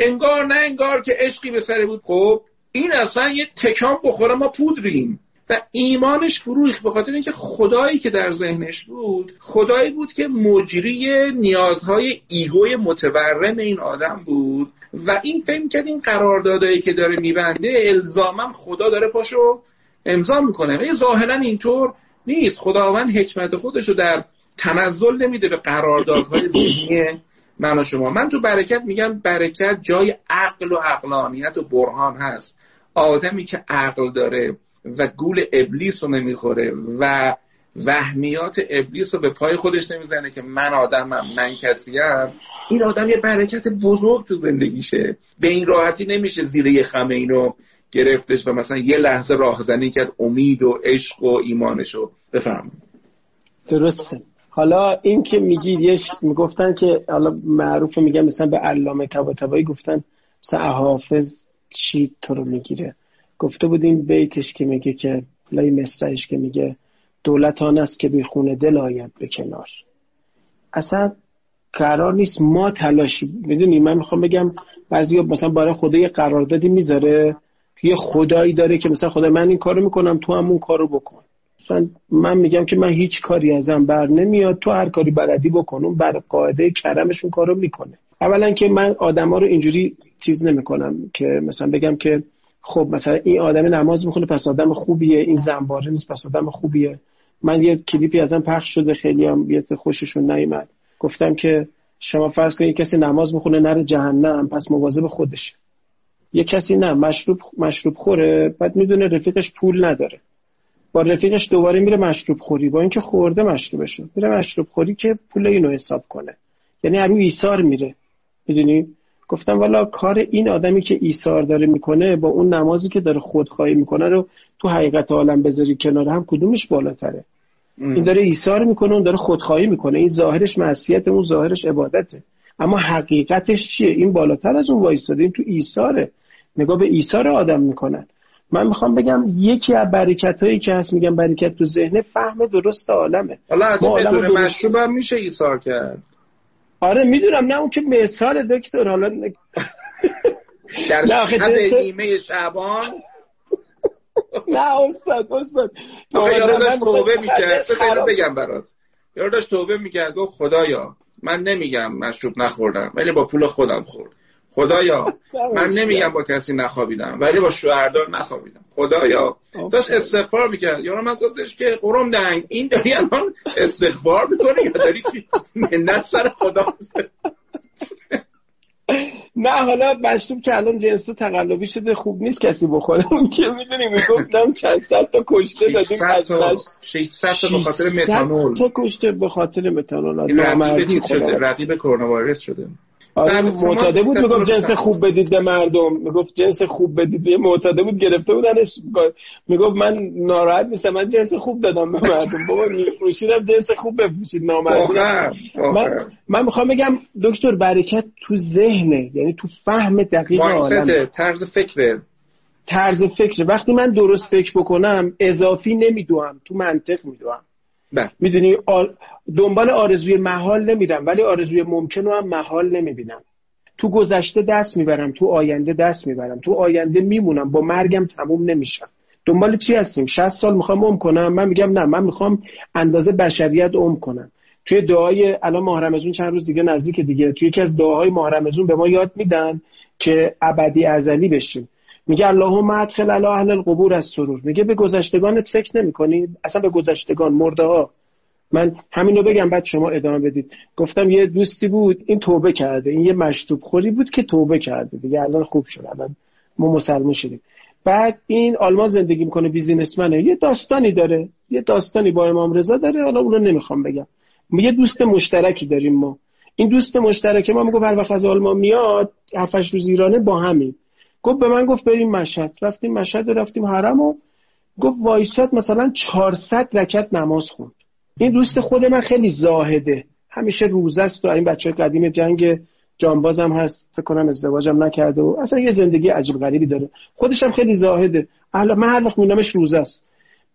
انگار نه انگار که عشقی به سر بود. خب این اصلا یه تکان بخوره ما پودریم. و ایمانش فروخ به خاطر اینکه خدایی که در ذهنش بود خدایی بود که مجری نیازهای ایگوی متورم این آدم بود و این فهم کرد این قراردادایی که داره میبنده الزامم خدا داره پاشو امضا می‌کنه. و ظاهرا اینطور نیست. خداوند حکمت خودش رو در تنزل نمیده به قراردادهای ذهنی من و شما. من تو برکت میگم برکت جای عقل و عقلانیت و برهان هست. آدمی که عقل داره و گول ابلیس رو نمی‌خوره و وهمیات ابلیس رو به پای خودش نمی‌زنه که من آدمم من کسیم این آدم یه برکت بزرگ تو زندگیشه. به این راحتی نمیشه زیر یه خمه اینو گرفتش و مثلا یه لحظه راهزنی کرد امید و عشق و ایمانش رو بفهم درسته. حالا این که میگید یه می‌گفتن که حالا معروف میگن مثلا به علامه طباطبایی گفتن مثلا حافظ چی تو رو می‌گیره. گفته بود این بیتش که میگه که لای مصرعش که میگه دولت آن است که خونه دل آید به کنار. اصلا قرار نیست ما تلاشی می‌دونی من می‌خوام بگم بعضی مثلا برای خدا یه قراردادی می‌ذاره یه خدایی داره که مثلا خدا من این کارو می‌کنم تو هم اون کارو بکن. مثلا من میگم که من هیچ کاری ازم بر نمیاد تو هر کاری بلدی بکن اون بر قاعده کرمشون کارو می‌کنه. اولا که من آدما رو اینجوری چیز نمی‌کنم که مثلا بگم که خب مثلا این آدم نماز می‌خونه پس آدم خوبیه. این زنباره نیست پس آدم خوبیه. من یه کلیپی ازم پخش شده خیلی هم یه خوششون نیومد. گفتم که شما فرض کنید کسی نماز می‌خونه نره جهنم پس مواظب خودشه. یه کسی نه مشروب مشروب خوره بعد می‌دونه رفیقش پول نداره. با رفیقش دوباره میره مشروب خوری. با اینکه خورده مشروبشو میره مشروب خوری که پول اینو حساب کنه. یعنی همین ایثار میره. می‌دونی؟ گفتم والا کار این آدمی که ایثار داره می‌کنه با اون نمازی که داره خودخواهی می‌کنه رو تو حقیقت عالم بذاری کنار هم کدومش بالاتره؟ این داره ایثار می‌کنه اون داره خودخواهی می‌کنه. این ظاهرش معصیت اون ظاهرش عبادته. اما حقیقتش چیه؟ این بالاتر از اون وایستاده. این تو ایثاره. نگاه به ایثار آدم می‌کنن من می‌خوام بگم یکی از برکت هایی که هست میگم برکت تو ذهن فهم درست عالمه. حالا از بدون مشروب هم میشه ایثار کرد. آره می‌دونم نه اون که مثال دکتر حالا در شب نیمه شعبان نه استاد استاد. یارو داشت توبه می‌کرد. بگم برات. یارو داشت توبه می‌کرد گفت خدایا من نمیگم مشروب نخوردم ولی با پول خودم خورد. خدایا من نمیگم با کسی نخوابیدم ولی با شوهردار نخوابیدم. خدایا داشت استغفار می‌کرد. یارو من گفتش که قرم دنگ این داری الان استغفار می‌کنه یا داری منت سر خدا. نه حالا مشروب که الان جنس تقلبی شده خوب نیست کسی بخوره. اون که می‌دونی می‌گفتم چند صد تا کشته دادیم 600 تا به خاطر متانول. تا کشته به خاطر متانول. رقیب کرونا ویروس شده. آره معتاده بود می‌گفت جنس خوب بدید به مردم. می‌گفت جنس خوب بدید. یه معتاده بود گرفته بودنش. می‌گفت من ناراحت نیستم من جنس خوب دادم به مردم. بابا میفروشیدم جنس خوب بفروشید نامردی من من می‌خوام بگم دکتر برکت تو ذهنه یعنی تو فهم دقیق عالم طرز فکره. طرز فکر وقتی من درست فکر بکنم اضافی نمیدوام تو منطق میدوام. بله. می‌دونی دنبال آرزوی محال نمیرم ولی آرزوی ممکن رو هم محال نمی‌بینم. تو گذشته دست می‌برم تو آینده دست می‌برم. تو آینده میمونم با مرگم تموم نمیشم. دنبال چی هستیم؟ 60 سال می‌خوام عمر کنم من میگم نه من می‌خوام اندازه بشریت عمر کنم. توی دعای الان ماه رمضان چند روز دیگه نزدیک دیگه. توی یکی از دعاهای ماه رمضان به ما یاد میدن که ابدی ازلی بشیم. میگه اللهم ادخل علی اهل القبور از سرور. میگه به گذشتگانت فکر نمی‌کنی؟ اصلا به گذشتگان مرده ها. من همینو بگم بعد شما ادامه بدید. گفتم یه دوستی بود این توبه کرده. این یه مشروب خوری بود که توبه کرده. دیگه الان خوب شد. الان ما مسلمان شدیم. بعد این آلمان زندگی می‌کنه بیزینسمنه. یه داستانی داره. یه داستانی با امام رضا داره. حالا اونو نمی‌خوام بگم. یه دوست مشترکی داریم ما. این دوست مشترک ما میگه هر وقت از آلمان میاد 7 روز ایرانه با همین گفت به من گفت بریم مشهد. رفتیم مشهد و رفتیم حرم و گفت وایساد مثلا 400 رکت نماز خوند. این دوست خود من خیلی زاهده. همیشه روزه است و این بچه قدیم جنگ جانباز هم هست. فکر کنم ازدواجم نکرده و اصلا یه زندگی عجیب غریبی داره. خودش هم خیلی زاهده. اهلا من هر وقت میبینمش روزه است.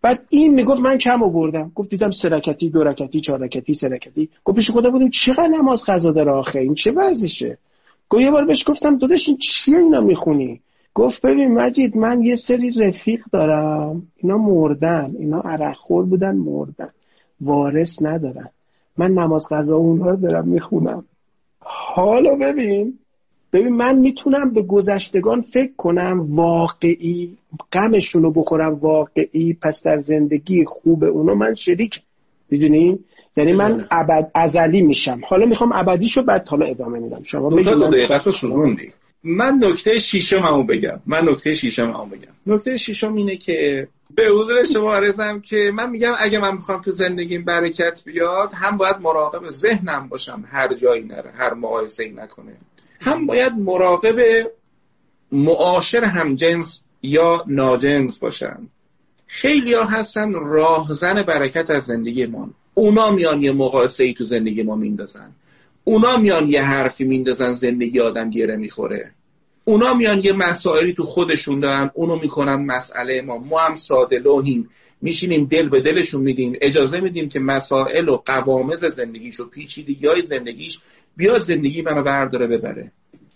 بعد این می‌گفت من کم آوردم. گفت دیدم سه رکتی دو رکتی چهار رکتی سه رکتی گفت پیش خودم بودیم چقدر نماز قضا داره آخه؟ این چه وضعشه؟ گفت یه بار بهش گفتم داداش این چیه اینا می‌خونی؟ گفت ببین مجید من یه سری رفیق دارم اینا مردن اینا عرق خور بودن مردن وارث ندارن. من نماز قضا اونها رو دارم می‌خونم. حالا ببین ببین من می‌تونم به گذشتگان فکر کنم واقعی غمشون رو بخورم واقعی پس در زندگی خوب اونو من شریک. می‌دونی؟ یعنی من ابد ازلی میشم. حالا می‌خوام ابدیشو بعد حالا ادامه میدم. شما بگید من نکته شیشم همون بگم. من نکته شیشم همون بگم. نکته شیشم اینه که به حضور شما عرضم که من میگم اگه من می‌خوام تو زندگیم برکت بیاد هم باید مراقب ذهنم باشم. هر جایی نره هر مقایسه ای نکنه. هم باید مراقب معاشر هم جنس یا ناجنس باشم. خیلی ها هستن راهزن برکت از زندگی ما اونا میان یه مقایسه ای تو زندگی ما میندازن. اونا میان یه حرفی میندازن زندگی آدم گره می‌خوره. اونا میان یه مسائلی تو خودشون دارن اونو می‌کنن مسئله ما. ما هم ساده لوحیم. میشینیم دل به دلشون میدیم. اجازه میدیم که مسائل و قوامز زندگیش و پیچیدگی های زندگیش بیاد زندگی منو برداره ببره.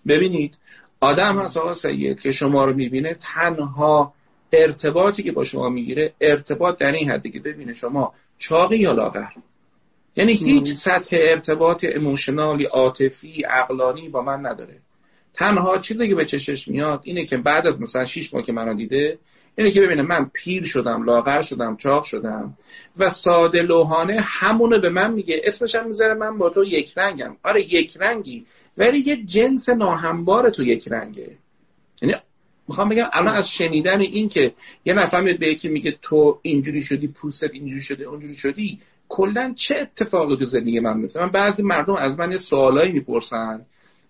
ببینید آدم هست آقا سید که شما رو می‌بینه تنها ارتباطی که با شما می‌گیره ارتباط در این حدی که ببینه شما چاقی یا لاغر. یعنی هیچ سطح ارتباط اموشنالی عاطفی عقلانی با من نداره. تنها چیزی که به چشش میاد اینه که بعد از مثلا 6 ماه که منو دیده اینه که ببینه من پیر شدم لاغر شدم چاق شدم و ساده لوحانه همونو به من میگه. اسمش هم می‌ذاره من با تو یک رنگم. آره یک رنگی ولی یه جنس ناهموار تو یک رنگه. یعنی می‌خوام بگم الان از شنیدن این که یه نفر میاد به یکی میگه تو اینجوری شدی پوست اینجوری شده اونجوری شدی کلا چه اتفاقی تو زندگی من میفته؟ من بعضی مردم از من یه سوالایی می‌پرسن.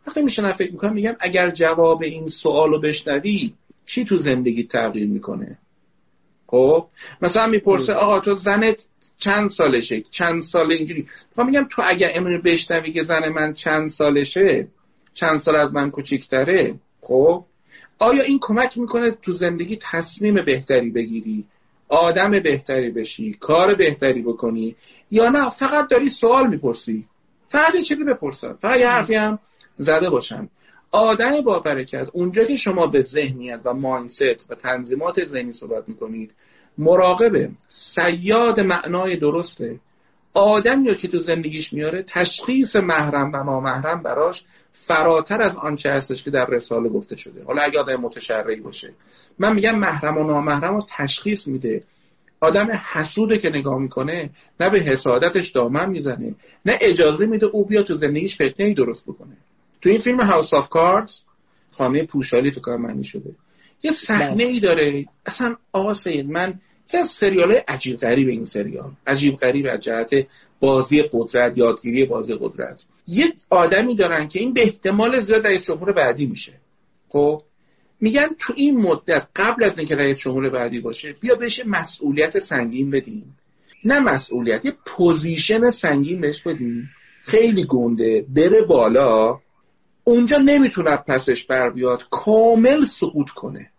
وقتی میشن فکر می‌کنم میگم اگر جواب این سوال رو بشنوی چی تو زندگی تغییر می‌کنه؟ خب؟ مثلا می‌پرسه آقا تو زنت چند سالشه؟ چند سال اینجوری؟ من میگم تو اگر امروز بشنوی که زن من چند سالشه چند سال از من کوچیکتره خب؟ آیا این کمک می‌کنه تو زندگی تصمیم بهتری بگیری؟ آدم بهتری بشی کار بهتری بکنی؟ یا نه فقط داری سوال می‌پرسی؟ فقط یه چیزی بپرسن. فقط یه حرفی هم زده باشن. آدم با برکت اونجا که شما به ذهنیت و ماینست و تنظیمات ذهنی صحبت می‌کنید مراقبه سیاد معنای درسته. آدمی رو که تو زندگیش میاره تشخیص محرم و نامحرم براش فراتر از آنچه هستش که در رساله گفته شده. حالا اگه آدم متشرعی باشه. من میگم محرم و نامحرم رو تشخیص میده. آدم حسوده که نگاه می‌کنه نه به حسادتش دامن می‌زنه نه اجازه میده او بیا تو زندگیش فتنه ای درست بکنه. تو این فیلم هاوس آف کاردز خانه پوشالی تو کار معنی شده. یه صحنه ای داره. اصلا آقا سید من از سریال عجیب غریب این سریال. عجیب غریب از جهت بازی قدرت یادگیری بازی قدرت. یه آدمی دارن که این به احتمال زیاد در جمهور بعدی میشه. خب؟ میگن تو این مدت قبل از اینکه رئیس جمهور بعدی باشه بیا بهش مسئولیت سنگین بدیم. نه مسئولیت یه position سنگین بهش بدیم. خیلی گنده بره بالا. اونجا نمی‌تونه پسش بر بیاد کامل سقوط کنه.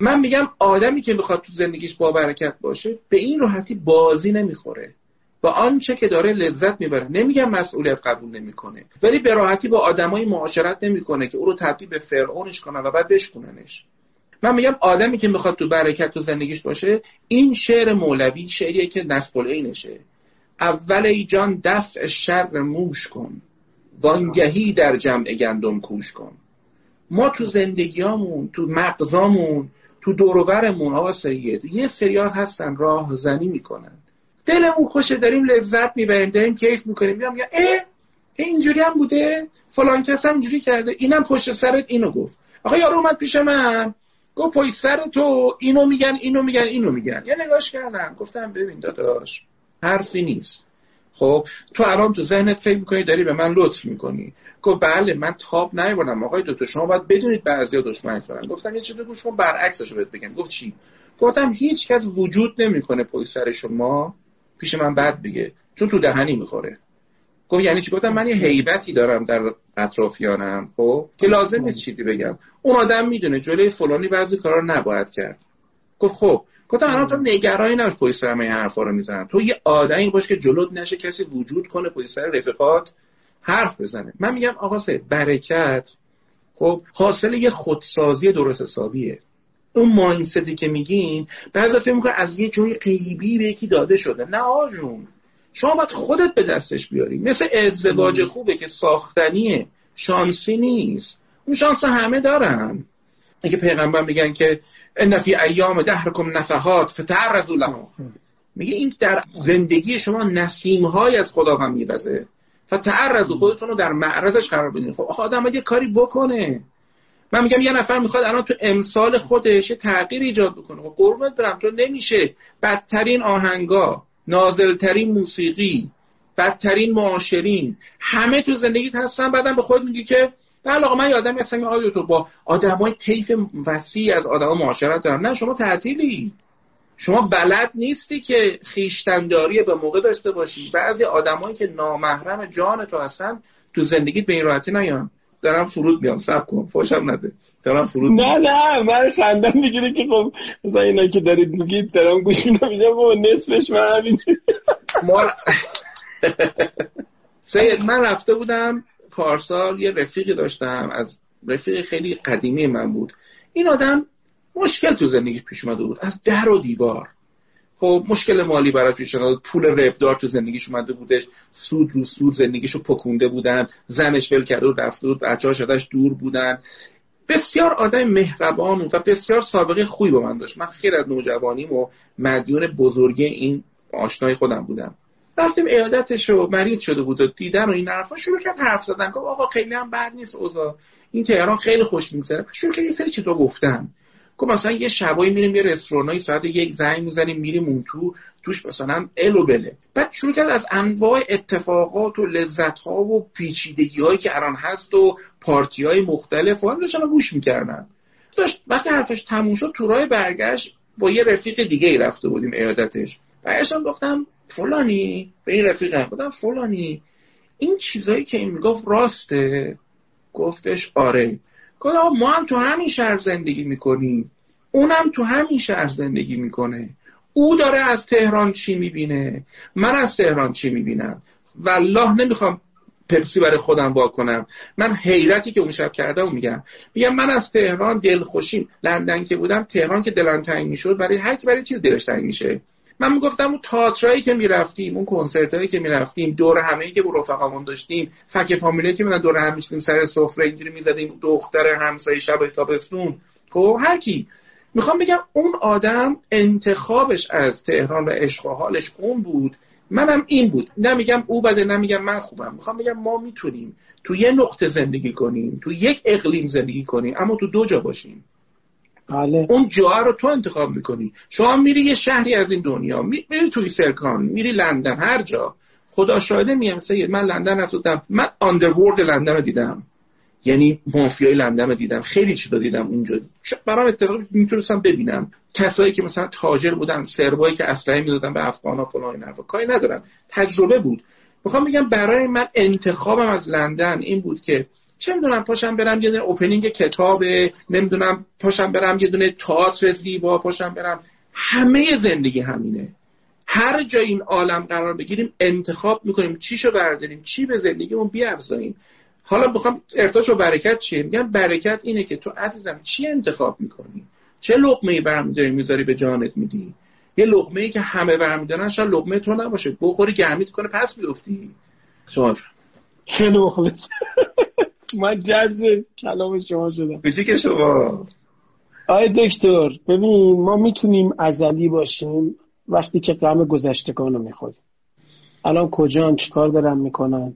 من میگم آدمی که می‌خواد تو زندگیش با برکت باشه به این راحتی بازی نمی‌خوره. و آنچه که داره لذت می‌بره. نمیگم مسئولیت قبول نمی‌کنه. ولی به راحتی با آدمایی معاشرت نمی‌کنه که او رو تبدیل به فرعونش کنن و بعد بشکننش من میگم آدمی که می‌خواد تو برکت تو زندگیش باشه این شعر مولوی شعریه که نسب اینشه اول ای جان دفع شر موش کن. وانگهی در جمع گندم کوش کن. ما تو زندگیامون تو مغزامون تو دورورمون آقا سید یه سریال هستن راه زنی می‌کنن. دلمون خوشه داریم لذت می‌بریم داریم کیف می‌کنیم. میگم اه اینجوری هم بوده فلان کس هم اینجوری کرده. اینم پشت سرت اینو گفت. آقا یارو اومد پیش من گفت پشت سر تو اینو میگن اینو میگن اینو میگن. یا نگاش کردم. گفتم ببین داداش حرفی نیست. خب تو الان تو ذهنت فکر می‌کنی داری به من لطف می‌کنی. گفت بله من تاب نیوردم. آقای دکتر شما باید بدونید بعضیا دشمن دارن گفتم یه چیزی شما برعکسش رو بهت بگم. گفت چی؟ گفتم هیچ کس وجود نمی‌کنه پشت سر شما. پیش من بد بگه. چون تو دهنی می‌خوره. گفت یعنی چی؟ گفتم من یه هیبتی دارم در اطرافیانم خب؟ که لازم نیست چیزی بگم. اون آدم می‌دونه جلوی فلانی بعضی کارا نباید کرد. گفت خب. گفتم الان تو نگرانی نباش سر من حرفا رو می‌زنم تو یه آدمی باش که جلوت نشه کسی وجود کنه پشت سر رفقات حرف بزنه. من میگم آقا سه برکت خب حاصل یه خودسازی درست حسابیه. اون ماینستی که میگین بعضی فکر می‌کنه از یه جای غیبی به یکی داده شده. نه آجون شما باید خودت به دستش بیاری. مثل ازدواج خوبه که ساختنیه. شانسی نیست. اون شانس همه دارن. اگه پیغمبر میگن که ان فی ایام دهرکم نفحات فتعرضوا لها میگه این در زندگی شما نسیم های از خدا هم میرزه فتعرضوا خودتون رو در معرضش قرار بدین. خب آدم یه کاری بکنه. من میگم یه نفر می‌خواد الان تو امسال خودش تغییر ایجاد بکنه. خب قربونت برم تو نمیشه. بدترین آهنگا نازلترین موسیقی بدترین معاشرین همه تو زندگیت هستن. بعدم به خود میگی که بله آقا من یادم هستم آقای تو با آدمای طیف وسیع از آدما معاشرت دارم. نه شما تعطیلی. شما بلد نیستی که خیشتنداری به موقع داشته باشی. بعضی آدمایی که نامحرم جان تو هستن تو زندگیت به این راحتی نیان. دارم فرود میام سب کن. فوشم نده. دارم فرود نه نه. من خندم می‌گیره که خب مثلا اینا که دارید میگید دارم گوش میدم. میگم با نصفش من همین. ما سید من رفته بودم پارسال یه رفیقی داشتم. از رفیق خیلی قدیمی من بود. این آدم مشکل تو زندگی پیش اومده بود. از در و دیوار. خب مشکل مالی برای پیش پول ربدار تو زندگیش اومده بودش. سود رو سود زندگیشو پکونده بودن. زنش ول کرده و رفته بود بچه‌هاش شدش دور بودن. بسیار آدم مهربان و بسیار سابقه خوبی با من داشت. من خیلی از نوجوانیم و مدیون بزرگی این آشنای خودم بودم. رفتیم ایادتش رو. مریض شده بود و دیدن و این حرفا. شروع کرد حرف زدن. گفت آقا خیلی هم بد نیست اوضاع. این تهران خیلی خوش میگذره. شروع کرد یه سری چیزا گفتن. گفت مثلا یه شبایی میریم یه رستورانی ساعت یک زنگ می‌زنیم میریم اون تو توش مثلا ال و بله. بعد شروع کرد از انواع اتفاقات و لذت ها و پیچیدگی هایی که الان هست و پارتی های مختلف و هم داشتن گوش می‌کردن. داشت وقتی حرفش تموم شد تو راه برگشت با یه رفیق دیگه ای رفته بودیم ایادتش. برگشتم گفتم فلانی؟ به این رفیقم گفتم فلانی؟ این چیزایی که این می‌گفت راسته؟ گفتش آره. گفتم ما هم تو همین شهر زندگی می‌کنیم. اونم تو همین شهر زندگی می‌کنه. او داره از تهران چی می‌بینه؟ من از تهران چی می‌بینم؟ والله نمی‌خوام پپسی برای خودم با کنم. من حیرتی که اون شب کردم میگم. میگم من از تهران دلخوشیم. لندن که بودم تهران که دلم تنگ می‌شد برای هر برای چیز دلش تنگ میشه. من می‌گفتم اون تئاترایی که می‌رفتیم اون کنسرتایی که می‌رفتیم دور همه که با رفقامون داشتیم فک فامیلی که من دور هم می‌شدیم سر سفره اینجوری می‌زدیم دختر همسایه شب تابستون. خب هر کی. می‌خوام بگم اون آدم انتخابش از تهران و عشق و حالش اون بود. منم این بود. نمیگم او بده نمیگم من خوبم. می‌خوام بگم ما می‌تونیم تو یه نقطه زندگی کنیم تو یک اقلیم زندگی کنیم اما تو دو جا باشیم. بله. اون جا رو تو انتخاب می‌کنی. شما میری یه شهری از این دنیا میری توی سرکان میری لندن هر جا. خدا شاهده میگم سید من لندن رفتم من آندرورد لندن رو دیدم. یعنی مافیای لندن رو دیدم. خیلی چیزا دیدم اونجا. برام اتفاقی می‌تونستم ببینم. کسایی که مثلا تاجر بودن سربایی که اسلحه می‌دادن به افغان ها فلان این کاری ندارم. تجربه بود. می‌خوام بگم برای من انتخابم از لندن این بود که چه می‌دونم پاشم برم یه دونه اوپنینگ کتاب نمی‌دونم پاشم برم یه دونه تئاتر زیبا پاشم برم. همه زندگی همینه. هر جای این عالم قرار بگیریم انتخاب می‌کنیم چیشو برداریم چی به زندگیمون بیافزاییم. حالا بخوام ارتاش و برکت چیه؟ میگم برکت اینه که تو عزیزم چی انتخاب می‌کنی؟ چه لقمه ای برمیداری می‌ذاری به جانت میدی؟ یه لقمه ای که همه برمیدارن شاید لقمه تو نباشه. بخوری گرمیت کنه پس بیفتی شما مخلص. من جذب کلام شما شدم. که شما. آی دکتر ببین ما می‌تونیم ازلی باشیم وقتی که غم گذشتگان رو می‌خوریم. الان کجا چیکار دارن می‌کنن؟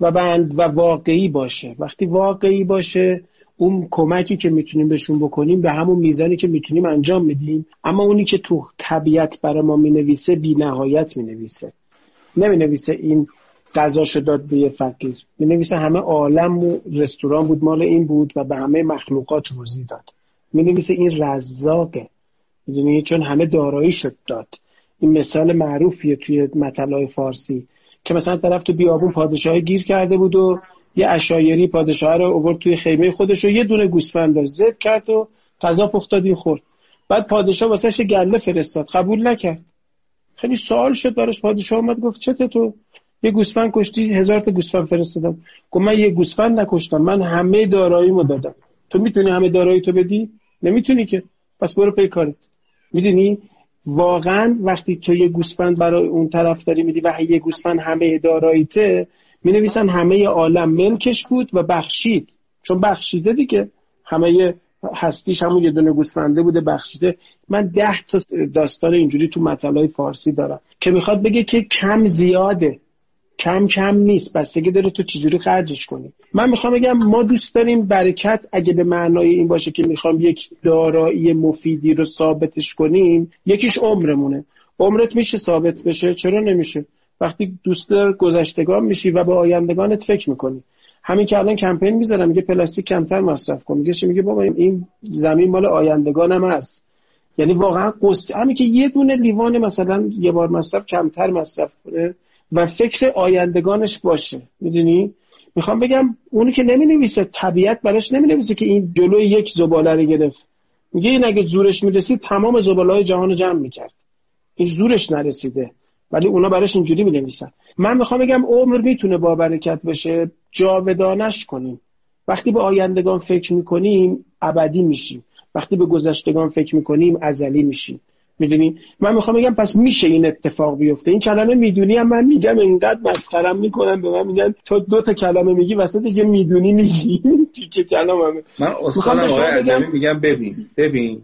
و بند و واقعی باشه. وقتی واقعی باشه اون کمکی که می‌تونیم بهشون بکنیم به همون میزانی که می‌تونیم انجام میدیم. اما اونی که تو طبیعت برای ما می‌نویسه بی نهایت می‌نویسه. نمی‌نویسه این غذاشو داد به یه فقیر. می‌نویسه همه عالم و رستوران بود مال این بود و به همه مخلوقات روزی داد. می‌نویسه این رزاقه. می‌دونی؟ چون همه دارایی شد داد. این مثال معروفیه توی مطلع فارسی که مثلا طرف تو بیابون پادشاه گیر کرده بود و یه اشایری پادشاه رو اوورد توی خیمه خودش و یه دونه گوسفند داشت زد کرد و غذا پخت داد خورد. بعد پادشاه واسه گله فرستاد. قبول نکرد. خیلی سوال شد براش. پادشاه اومد گفت چته تو؟ یه گوسفند کشتی هزار تا گوسفند فرستادم. گفت من یه گوسفند نکشتم من همه داراییمو دادم. تو می‌تونی همه دارایی تو بدی؟ نمی‌تونی که. پس برو پی کارت. می‌دونی؟ واقعا وقتی تو یه گوسفند برای اون طرف داری میدی و یه گوسفند همه داراییته می نویسن همه عالم ملکش بود و بخشید. چون بخشیده دیگه. همه هستیش همون یه دونه گوسفنده بوده بخشیده. من ده تا داستان اینجوری تو مطلع فارسی دارم که می‌خواد بگه که کم زیاده. کم کم نیست. بستگی داره تو چجوری خرجش کنی. من می‌خوام بگم ما دوست داریم برکت اگه به معنای این باشه که می‌خوام یک دارایی مفیدی رو ثابتش کنیم یکیش عمرمونه. عمرت میشه ثابت بشه. چرا نمیشه؟ وقتی دوست گذشتگان میشی و به آیندگانت فکر می‌کنی. همین که الان کمپین می‌ذارم میگه پلاستیک کمتر مصرف کن. میگه میگه بابا این زمین مال آیندگانم هست یعنی واقعا قصد همین که یه دونه لیوان مثلا یه بار مصرف کمتر مصرف کنه. و فکر آیندگانش باشه. می‌دونی؟ می‌خوام بگم اونی که نمی نویسه طبیعت براش نمی نویسه که این جلوی یک زباله رو گرفت. میگه این اگه زورش می‌رسید تمام زباله های جهان رو جمع می‌کرد. این زورش نرسیده. ولی اونا براش اینجوری می نویسن من می‌خوام بگم عمر می‌تونه با برکت بشه. جاودانش کنیم. وقتی به آیندگان فکر می‌کنیم ابدی میشیم. وقتی به گذشتگان فکر می‌کنیم ازلی میشیم. می‌دونی؟ من می‌خوام بگم پس میشه این اتفاق بیفته. این کلمه می‌دونی هم من میگم اینقدر مسخرم می‌کنم به من میگن تو دو تا کلمه میگی وسط یه می‌دونی میگی. تیکه کلمه من اصلا میگم ببین ببین.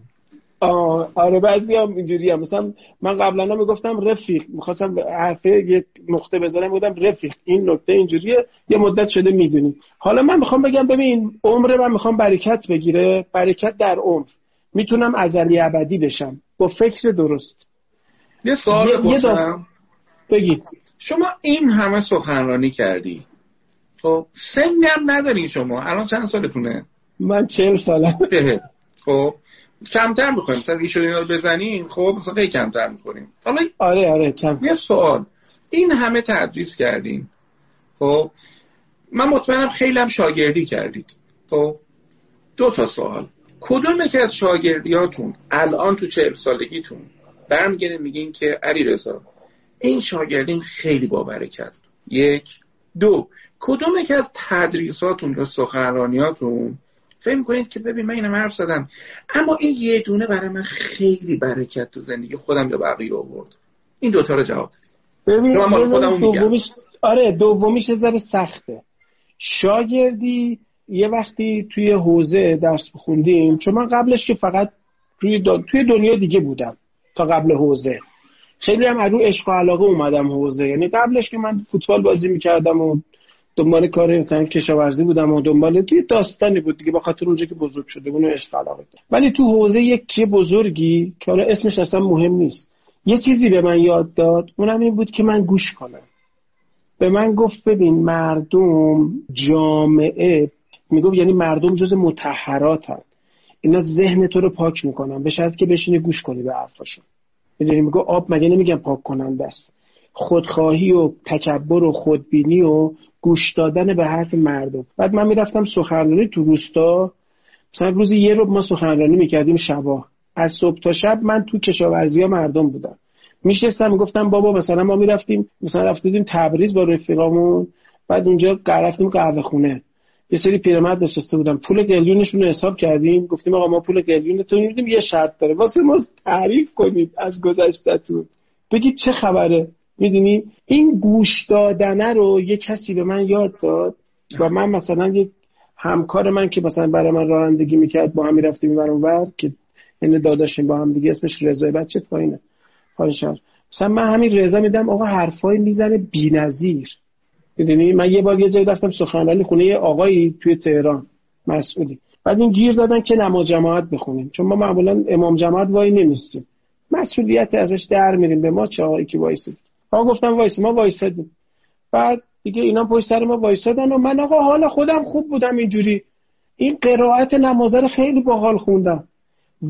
آره بعضی هم اینجوری هم. مثلا من قبلا هم می‌گفتم رفیق. می‌خواستم حرفه یک نقطه بزنم بودم رفیق. این نقطه اینجوریه. یه مدت شده می‌دونی. حالا من می‌خوام بگم ببین عمر من می‌خوام برکت بگیره. برکت در عمر. می‌تونم ازلی ابدی بشم. با فکر درست. یه سوال یه, بگید. شما این همه سخنرانی کردی. خب سنی هم نداری شما. الان چند سالتونه؟ من چهل سالم. خب کمتر می‌خوایم. مثلا ایشون اینا رو بزنیم خب مثلا خیلی کمتر می‌خوریم. حالا آره آره کم. یه سوال. این همه تدریس کردیم خب من مطمئنم خیلی هم شاگردی کردید. خب دو تا سوال. کدوم که از شاگردیاتون الان تو چهل سالگیتون برمیگردین میگین که علی رضا این شاگردین خیلی با برکت یک. دو. کدوم که از تدریساتون یا سخنرانیاتون؟ فکر می‌کنید که ببین من اینم حرف زدم اما این یه دونه برای من خیلی برکت تو زندگی خودم یا بقیه آورد. این دوتا رو جواب ببین دومیش آره دومیش ذره سخته. شاگردی یه وقتی توی حوزه درس بخوندیم چون من قبلش که فقط توی, توی دنیا دیگه بودم تا قبل حوزه. خیلی هم رو عشق و علاقه اومدم حوزه. یعنی قبلش که من فوتبال بازی می‌کردم و دنبال کار مثلا کشاورزی بودم و دنبال توی داستانی بود دیگه با خاطر اونجا که بزرگ شده اونو عشق علاقه ولی تو حوزه یکی بزرگی که حالا اسمش اصلا مهم نیست. یه چیزی به من یاد داد اونم این بود که من گوش کنم. به من گفت ببین مردم جامعه می‌گفت یعنی مردم جز متحراتن اینا ذهن تو رو پاک می‌کنن. به شرط که بشینی گوش کنی به حرفاشون. می‌دونی؟ میگه آب مگه نمیگن پاک کننده است. خودخواهی و تکبر و خودبینی و گوش دادن به حرف مردم. بعد من می‌رفتم سخنرانی تو روستا. مثلا روزی یه رو ما سخنرانی می‌کردیم شبا. از صبح تا شب من تو کشاورزی ها مردم بودم. میشستم می‌گفتم بابا مثلا ما می‌رفتیم مثلا رفتیم تبریز با رفیقامون. بعد اونجا رفتیم قهوه خونه. یه سری پیرمرد نشسته بودن. پول قلیونشون رو حساب کردیم. گفتیم آقا ما پول قلیونتون میدیم یه شرط داره. واسه ما تعریف کنید از گذشتهتون. بگید چه خبره؟ می‌دونی؟ این گوش دادنه رو یه کسی به من یاد داد و من مثلا یه همکار من که مثلا برای من رانندگی می‌کرد با هم می‌رفتیم این ور که این داداشیم با هم دیگه اسمش رضا بچه پایینه. پایین مثلا من همین رضا میدم آقا حرفای می‌زنه بی‌نظیر. می‌دونی؟ من یه بار یه جایی رفتم سخنرانی خونه یه آقایی توی تهران مسئولی بعد این گیر دادن که نماز جماعت بخونیم. چون ما معمولا امام جماعت وای نمیستیم. مسئولیت ازش در میریم. به ما چه آقایی که وایسید؟ آقا گفتم وایس ما وایسادیم. بعد دیگه اینا پشت سر ما وایسادن و من آقا حالا خودم خوب بودم اینجوری. این قرائت نماز رو خیلی باحال خوندم.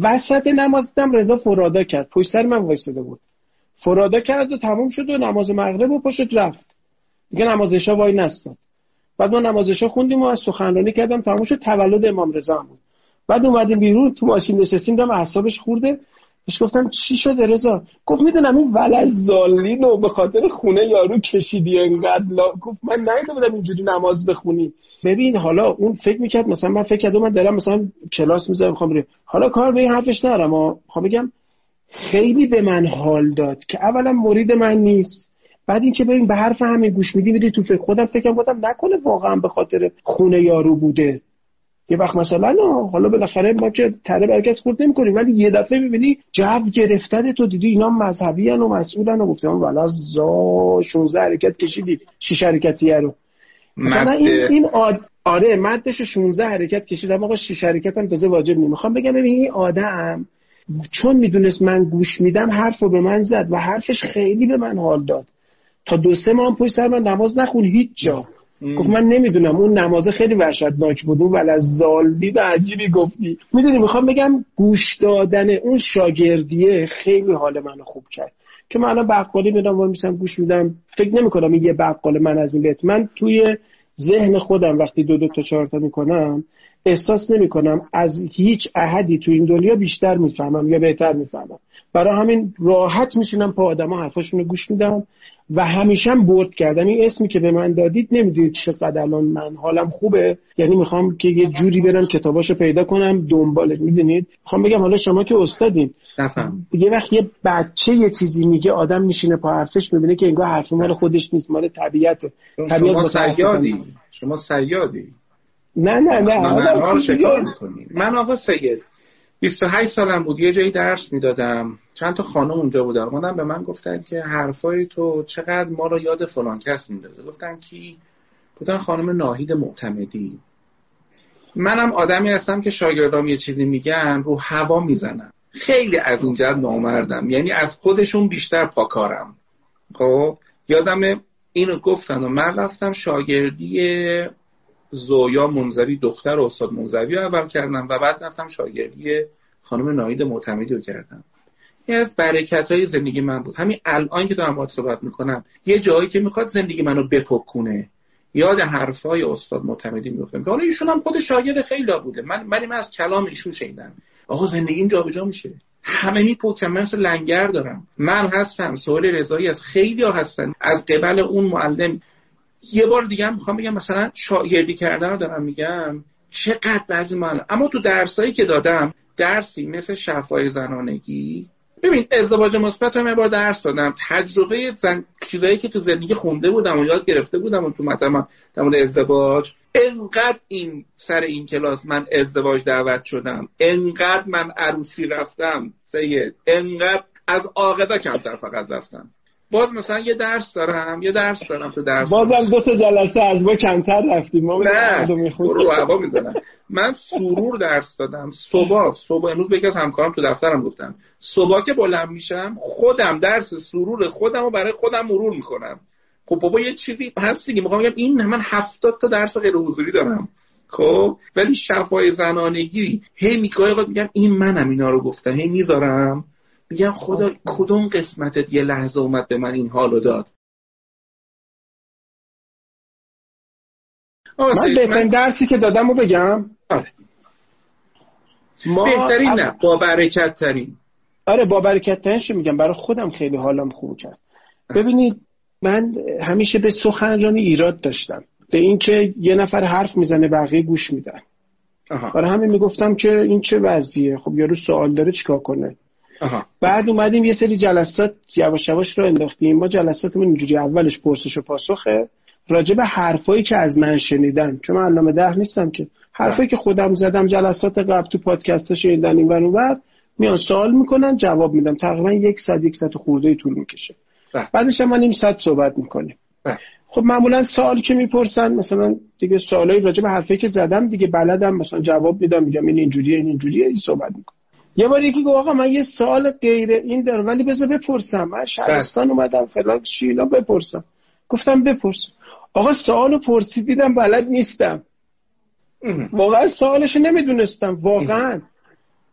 وسط نماز دیدم رضا فرادا کرد. پشت سر من وایساده بود. فرادا کرد و تموم شد و نماز مغرب و پشت رفت. دیگه نماز وای نستاد. بعد ما نماز خوندیم و از سخنرانی کردم شد تولد امام رضا بود. بعد اومدیم بیرون تو ماشین نشستیم دم اعصابش خورده. بهش گفتم چی شده رضا؟ گفت می‌دونم این ولد زالین و به خاطر خونه یارو کشیدی انقدر لا... گفت من نیده بودم اینجوری نماز بخونی. ببین حالا اون فکر می‌کرد مثلا من فکر کردم من دارم مثلا کلاس می‌ذارم می‌خوام بریم. حالا کار به این حرفش نرم می‌خوام بگم خیلی به من حال داد که اولا مرید من نیست. بعد اینکه ببین به حرف همین گوش میدی میدی تو فکر خودم فکرم بودم نکنه واقعا به خاطر خونه یارو بوده. یه وقت مثلا حالا بالاخره ما که تره برکت خورد نمی‌کنیم ولی یه دفعه می‌بینی جو گرفتن تو دیدی اینا مذهبی و مسئولن و گفتم والا زا 16 حرکت کشیدید شش حرکتیه رو. مثلا این این آد... آره مدش 16 حرکت کشیدم آقا شش حرکت هم تازه واجب نیم می‌خوام بگم ببین این آدم چون می‌دونست من گوش میدم حرف رو به من زد و حرفش خیلی به من حال داد. تا دو سه ماه پشت سر من نماز نخون هیچ جا. گفت من نمی‌دونم اون نمازه خیلی وحشتناک بود اون از زالبی و عجیبی گفتی. می‌دونی می‌خوام بگم گوش دادن اون شاگردیه خیلی حال منو خوب کرد. که من الان بقالی میرم و میسم گوش میدم. فکر نمی‌کنم یه بقال من از این بیت من توی ذهن خودم وقتی دو دو تا چهار تا می‌کنم احساس نمی کنم از هیچ احدی تو این دنیا بیشتر می‌فهمم یا بهتر می‌فهمم. برای همین راحت میشینم پا آدما حرفاشون رو گوش میدم. و همیشه برد کردم این اسمی که به من دادید نمی‌دونید چقدر الان من حالم خوبه. یعنی می‌خوام که یه جوری برم کتاباشو پیدا کنم دنبالش می‌دونید؟ می‌خوام بگم حالا شما که استادین. یه وقت یه بچه یه چیزی میگه آدم میشینه پا حرفش می‌بینه که انگار حرف مال خودش نیست مال طبیعته. طبیعت شما سیادی. شما سیادی. نه نه نه. من آقا سید. 28 سالم بود یه جایی درس می‌دادم. چند تا خانم اونجا بودن اومدن به من گفتن که حرفای تو چقدر ما رو یاد فلان کس میندازه. گفتن کی؟ گفتن خانم ناهید معتمدی. منم آدمی هستم که شاگردام یه چیزی میگن رو هوا می‌زنم خیلی از این جد نامردم. یعنی از خودشون بیشتر پاکارم. خب یادم اینو گفتن و من رفتم شاگردی زویا منظری دختر استاد منظری اول کردم و بعد رفتم شاگردی خانم ناهید معتمدی رو کردم. این از برکت های زندگی من بود. همین الان که دارم باهات صحبت می‌کنم یه جایی که می‌خواد زندگی منو بپکنه یاد حرفای استاد معتمدی میفتم که حالا ایشون هم خود شاگرد خیلی بوده. من من از کلام ایشون شنیدم. آقا زندگیم جابجا میشه. همه میپکن. من مثل لنگر دارم. من هستم. سوال رضایی از خیلی ها هستن. از قبل اون معلم یه بار دیگه هم می‌خوام بگم مثلا شاگردی کردن دارم میگم چقدر بعضی معلم اما تو درسایی که دادم درسی مثل شفای زنانگی ببین ازدواج مثبت هم بار درس دادم. تجربه زن... چیزایی که تو زندگی خونده بودم و یاد گرفته بودم و تو مثلا در مورد ازدواج انقدر این سر این کلاس من ازدواج دعوت شدم. انقدر من عروسی رفتم سید. انقدر از آقدا کمتر فقط رفتم. باز مثلا یه درس دارم یه درس دارم تو درس بازم دو تا جلسه از ما کمتر رفتیم ما نه رو هوا می‌زنم من سرور درس دادم صبح صبح. امروز به یکی از همکارم تو دفترم گفتم صبح که بلند میشم خودم درس سرور خودم رو برای خودم مرور می‌کنم. خب بابا یه چیزی هست دیگه می‌خوام بگم این من هفتاد تا درس غیر حضوری دارم. خب ولی شفای زنانگی هی میگم این منم اینا رو گفتم هی می‌ذارم. میگم خدا کدوم قسمتت یه لحظه اومد به من این حالو داد؟ من بهترین درسی که دادم رو بگم. آره. ما بهترین نه با برکت ترین آره با برکت ترینش میگم. برای خودم خیلی حالم خوب کرد. ببینید من همیشه به سخنرانی ایراد داشتم. به اینکه یه نفر حرف می‌زنه بقیه گوش میدن. برای همین می‌گفتم که این چه وضعیه؟ خب یارو سوال داره چیکار کنه؟ بعد اومدیم یه سری جلسات یواش یواش رو انداختیم. ما جلساتمون اینجوری اولش پرسش و پاسخه. راجع به حرفایی که از من شنیدن. چون من علامه ده نیستم که. حرفایی که خودم زدم جلسات قبل تو پادکست ها شنیدن این ور بعد میان سوال می‌کنن جواب میدم. تقریبا یک ساعت یک ساعت خورده طول می‌کشه. بله. بعدش ما نیم ساعت صحبت می‌کنیم. بله. خب معمولا سوال که می‌پرسن مثلا دیگه سوالایی راجع به حرفایی که زدم دیگه بلدم مثلا جواب میدم میگم این اینجوریه این اینجوریه این صحبت می‌کنم. یه بار یکی گفت آقا من یه سوال غیر این دارم ولی بذار بپرسم. من شهرستان اومدم فلان شیلا بپرسم. گفتم بپرس. آقا سوالو پرسید دیدم بلد نیستم. واقعا سوالش نمی‌دونستم واقعا.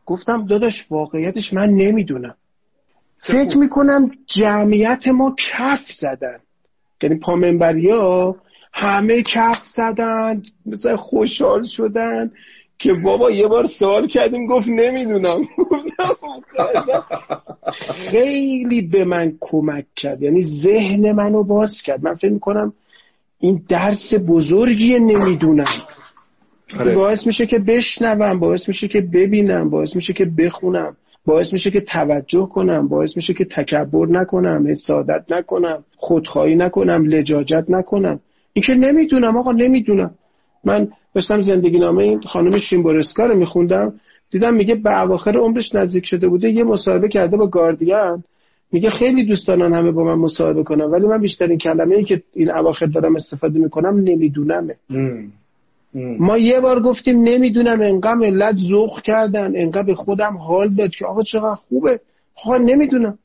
گفتم داداش واقعیتش من نمی‌دونم. فکر می‌کنم جمعیت ما کف زدن. یعنی پامنبریا همه کف زدن مثلا خوشحال شدن. که بابا یه بار سوال کردیم گفت نمی‌دونم. خیلی به من کمک کرد. یعنی ذهن منو باز کرد. من فکر می‌کنم این درس بزرگیه نمی‌دونم. آره. باعث میشه که بشنوم باعث میشه که ببینم باعث میشه که بخونم باعث میشه که توجه کنم باعث میشه که تکبر نکنم حسادت نکنم خودخواهی نکنم لجاجت نکنم. این که نمی‌دونم آقا نمی‌دونم. من داشتم زندگی نامه این خانم شیمبورسکا رو میخوندم. دیدم میگه به اواخر عمرش نزدیک شده بوده یه مصاحبه کرده با گاردین. میگه خیلی دوست دارن همه با من مصاحبه کنم ولی من بیشترین کلمه ای که این اواخر دارم استفاده می‌کنم نمیدونمه ما یه بار گفتیم نمی‌دونم انقدر ملت ذوق کردن انقدر به خودم حال داد که آقا چقدر خوبه. آقا نمی‌دونم.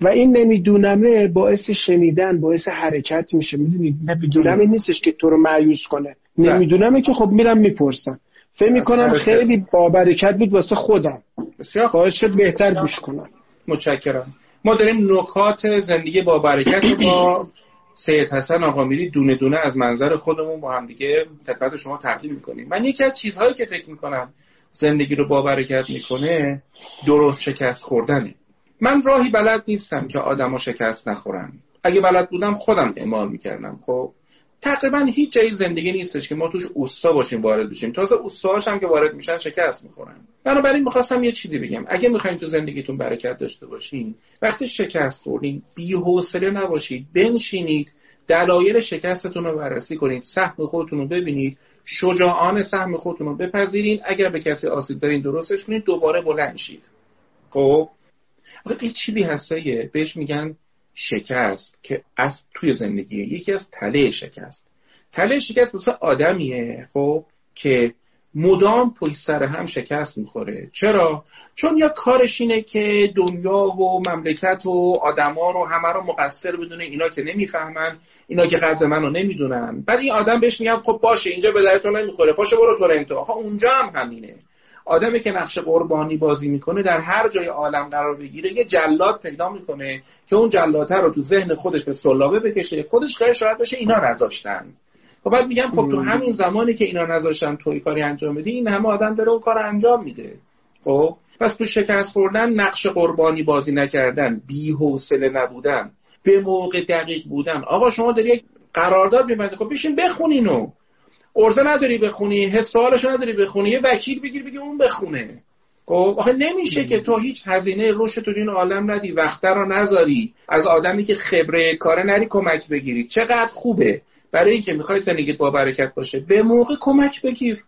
و این نمیدونمه باعث شنیدن باعث حرکت میشه. می‌دونید نمیدونمه نیستش که تو رو معیوس کنه. نمیدونمه که خب میرم می‌پرسم. فکر می‌کنم خیلی بابرکت بود واسه خودم. بسیار باعث شد بهتر گوش کنم. متشکرم. ما داریم نکات زندگی با برکت با سید حسن آقا میری دونه دونه از منظر خودمون با هم دیگه خدمت شما تقدیم می‌کنیم. من یکی از چیزهایی که فکر می‌کنم زندگی رو با برکت می‌کنه درست شکست خوردنه. من راهی بلد نیستم که آدما شکست نخورن. اگه بلد بودم خودم اعمال می‌کردم خب؟ تقریبا هیچ جایی زندگی نیستش که ما توش اوستا باشیم وارد بشیم. تازه اوستاهاش هم که وارد میشن شکست می‌خورن. بنابراین می‌خواستم یه چیزی بگم. اگه می‌خواین تو زندگیتون برکت داشته باشین وقتی شکست خوردین بی حوصله نباشید بنشینید دلایل شکستتون رو بررسی کنید سهم خودتون رو ببینید شجاعانه سهم خودتون رو بپذیرین. اگر به کسی آسیب دارین درستش کنید دوباره بلند شید. خب؟ یه چیزی هستایه بهش میگن شکست که از توی زندگی یکی از تله شکست. تله شکست مثل آدمیه خب که مدام پشت سر هم شکست می‌خوره. چرا؟ چون یا کارش اینه که دنیا و مملکت و آدما رو همه رو مقصر بدونه اینا که نمی‌فهمن اینا که قدر منو نمی‌دونن. بعد این آدم بهش میگم خب باشه اینجا به درتون نمی‌خوره پاشو برو تورنتو. آخه اونجا هم همینه. آدمی که نقش قربانی بازی می‌کنه در هر جای عالم قرار بگیره یه جلاد پیدا می‌کنه که اون جلاده رو تو ذهن خودش به سلابه بکشه خودش خیلی شاید بشه اینا نذاشتن. خب بعد میگم خب تو همین زمانی که اینا نذاشتن توی کاری انجام بدی این همه آدم داره اون کار انجام میده. خب؟ پس تو شکست خوردن نقش قربانی بازی نکردن بی حوصله نبودن به موقع دقیق بودن. آقا شما داری یک قرارداد میبندی خب بشین بخونینو ارزه نداری بخونی حس سوالش نداری بخونی یه وکیل بگیر بگی اون بخونه. خب آخه نمیشه که تو هیچ هزینه رشد تو این عالم ندی وقت رو نذاری. از آدمی که خبره کاره نری کمک بگیری. چقدر خوبه. برای اینکه می‌خوای زندگیت با برکت باشه. به موقع کمک بگیر.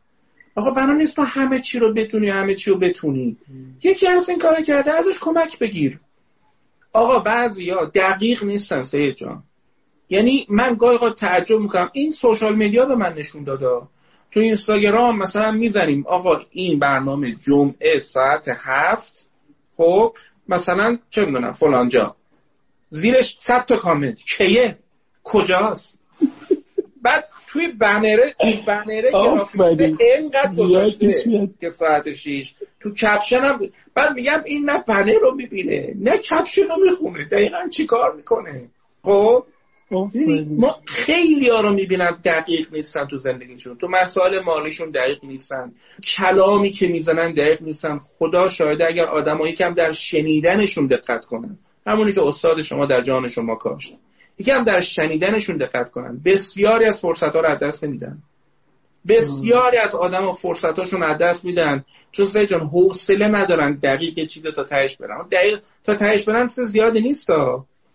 آقا بنا نیست تو همه چی رو بتونی همه چی رو بتونی. یکی از این کار کرده ازش کمک بگیر. آقا بعضیا دقیق نیستن سید جان. یعنی من گاهی تعجب می‌کنم. این social media به من نشون داده. تو اینستاگرام مثلا می‌زنیم آقا این برنامه جمعه ساعت هفت خب مثلا چه می‌دونم فلانجا زیرش صد تا کامنت. کیه؟ کجاست؟ بعد توی بنره این بنره اینقدر گذاشته که ساعت شیش. تو caption هم بعد میگم این نه بنر رو می‌بینه. نه caption رو می‌خونه. دقیقا چی کار می‌کنه؟ خب؟ ما خیلی. ها رو می‌بینم دقیق نیستن تو زندگیشون تو مسائل مالیشون دقیق نیستن. کلامی که می‌زنن دقیق نیستن. خدا شاهده اگر آدمایی کم در شنیدنشون دقت کنن. همونی که استاد شما در جان شما کاشت یکم در شنیدنشون دقت کنن. بسیاری از فرصت ها رو از دست نمیدن. بسیاری از آدم ها فرصت هاشون از دست میدن. چون سه جان حوصله ندارن دقیق چیز تا تهش برن. دقیق تا تهش برن چیز زیادی نیست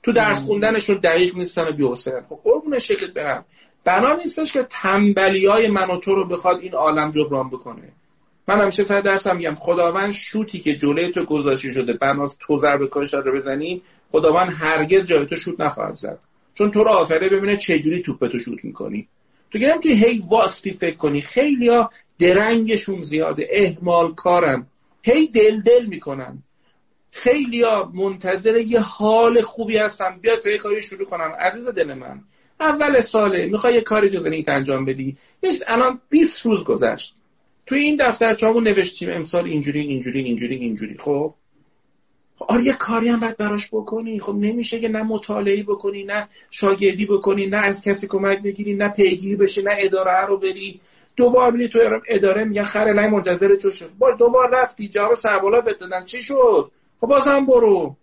تو درس خوندنشون دقیق نیستن و بی‌حوصله خب قربون شکلت برم. بنا نیستش که تنبلی های من و تو رو بخواد این عالم جبران بکنه. من همیشه سر درسم میگم خداوند شوتی که جلوی تو گذاشته شده بناس تو ضربه کاش رو بزنی خداوند هرگز جای تو شوت نخواهد زد. چون تو رو آفره ببینه چجوری توپ تو شوت می‌کنی. تو گرم که هی واستی فکر کنی خیلی ها درنگشون زیاده اهمال کارن. هی دل دل می‌کنن. خیلی ها منتظر یه حال خوبی هستن. بیا تو یه کاری شروع کنم. عزیز دل من اول ساله می‌خوای یه کاری جزنیت انجام بدی؟ نیست الان 20 روز گذشت. توی این دفتر چامون نوشتیم امسال اینجوری اینجوری اینجوری اینجوری. خب؟ خب آره یه کاری هم باید براش بکنی. خب نمیشه که نه مطالعه بکنی نه شاگردی بکنی نه از کسی کمک بگیری نه پیگیری بشی نه اداره رو بری. دوبار بینی تو اداره میگن خر لای منتظر تو شد. بار دوبار رفتی جواب سربالا بدادن چی شد؟ خب بازم برو.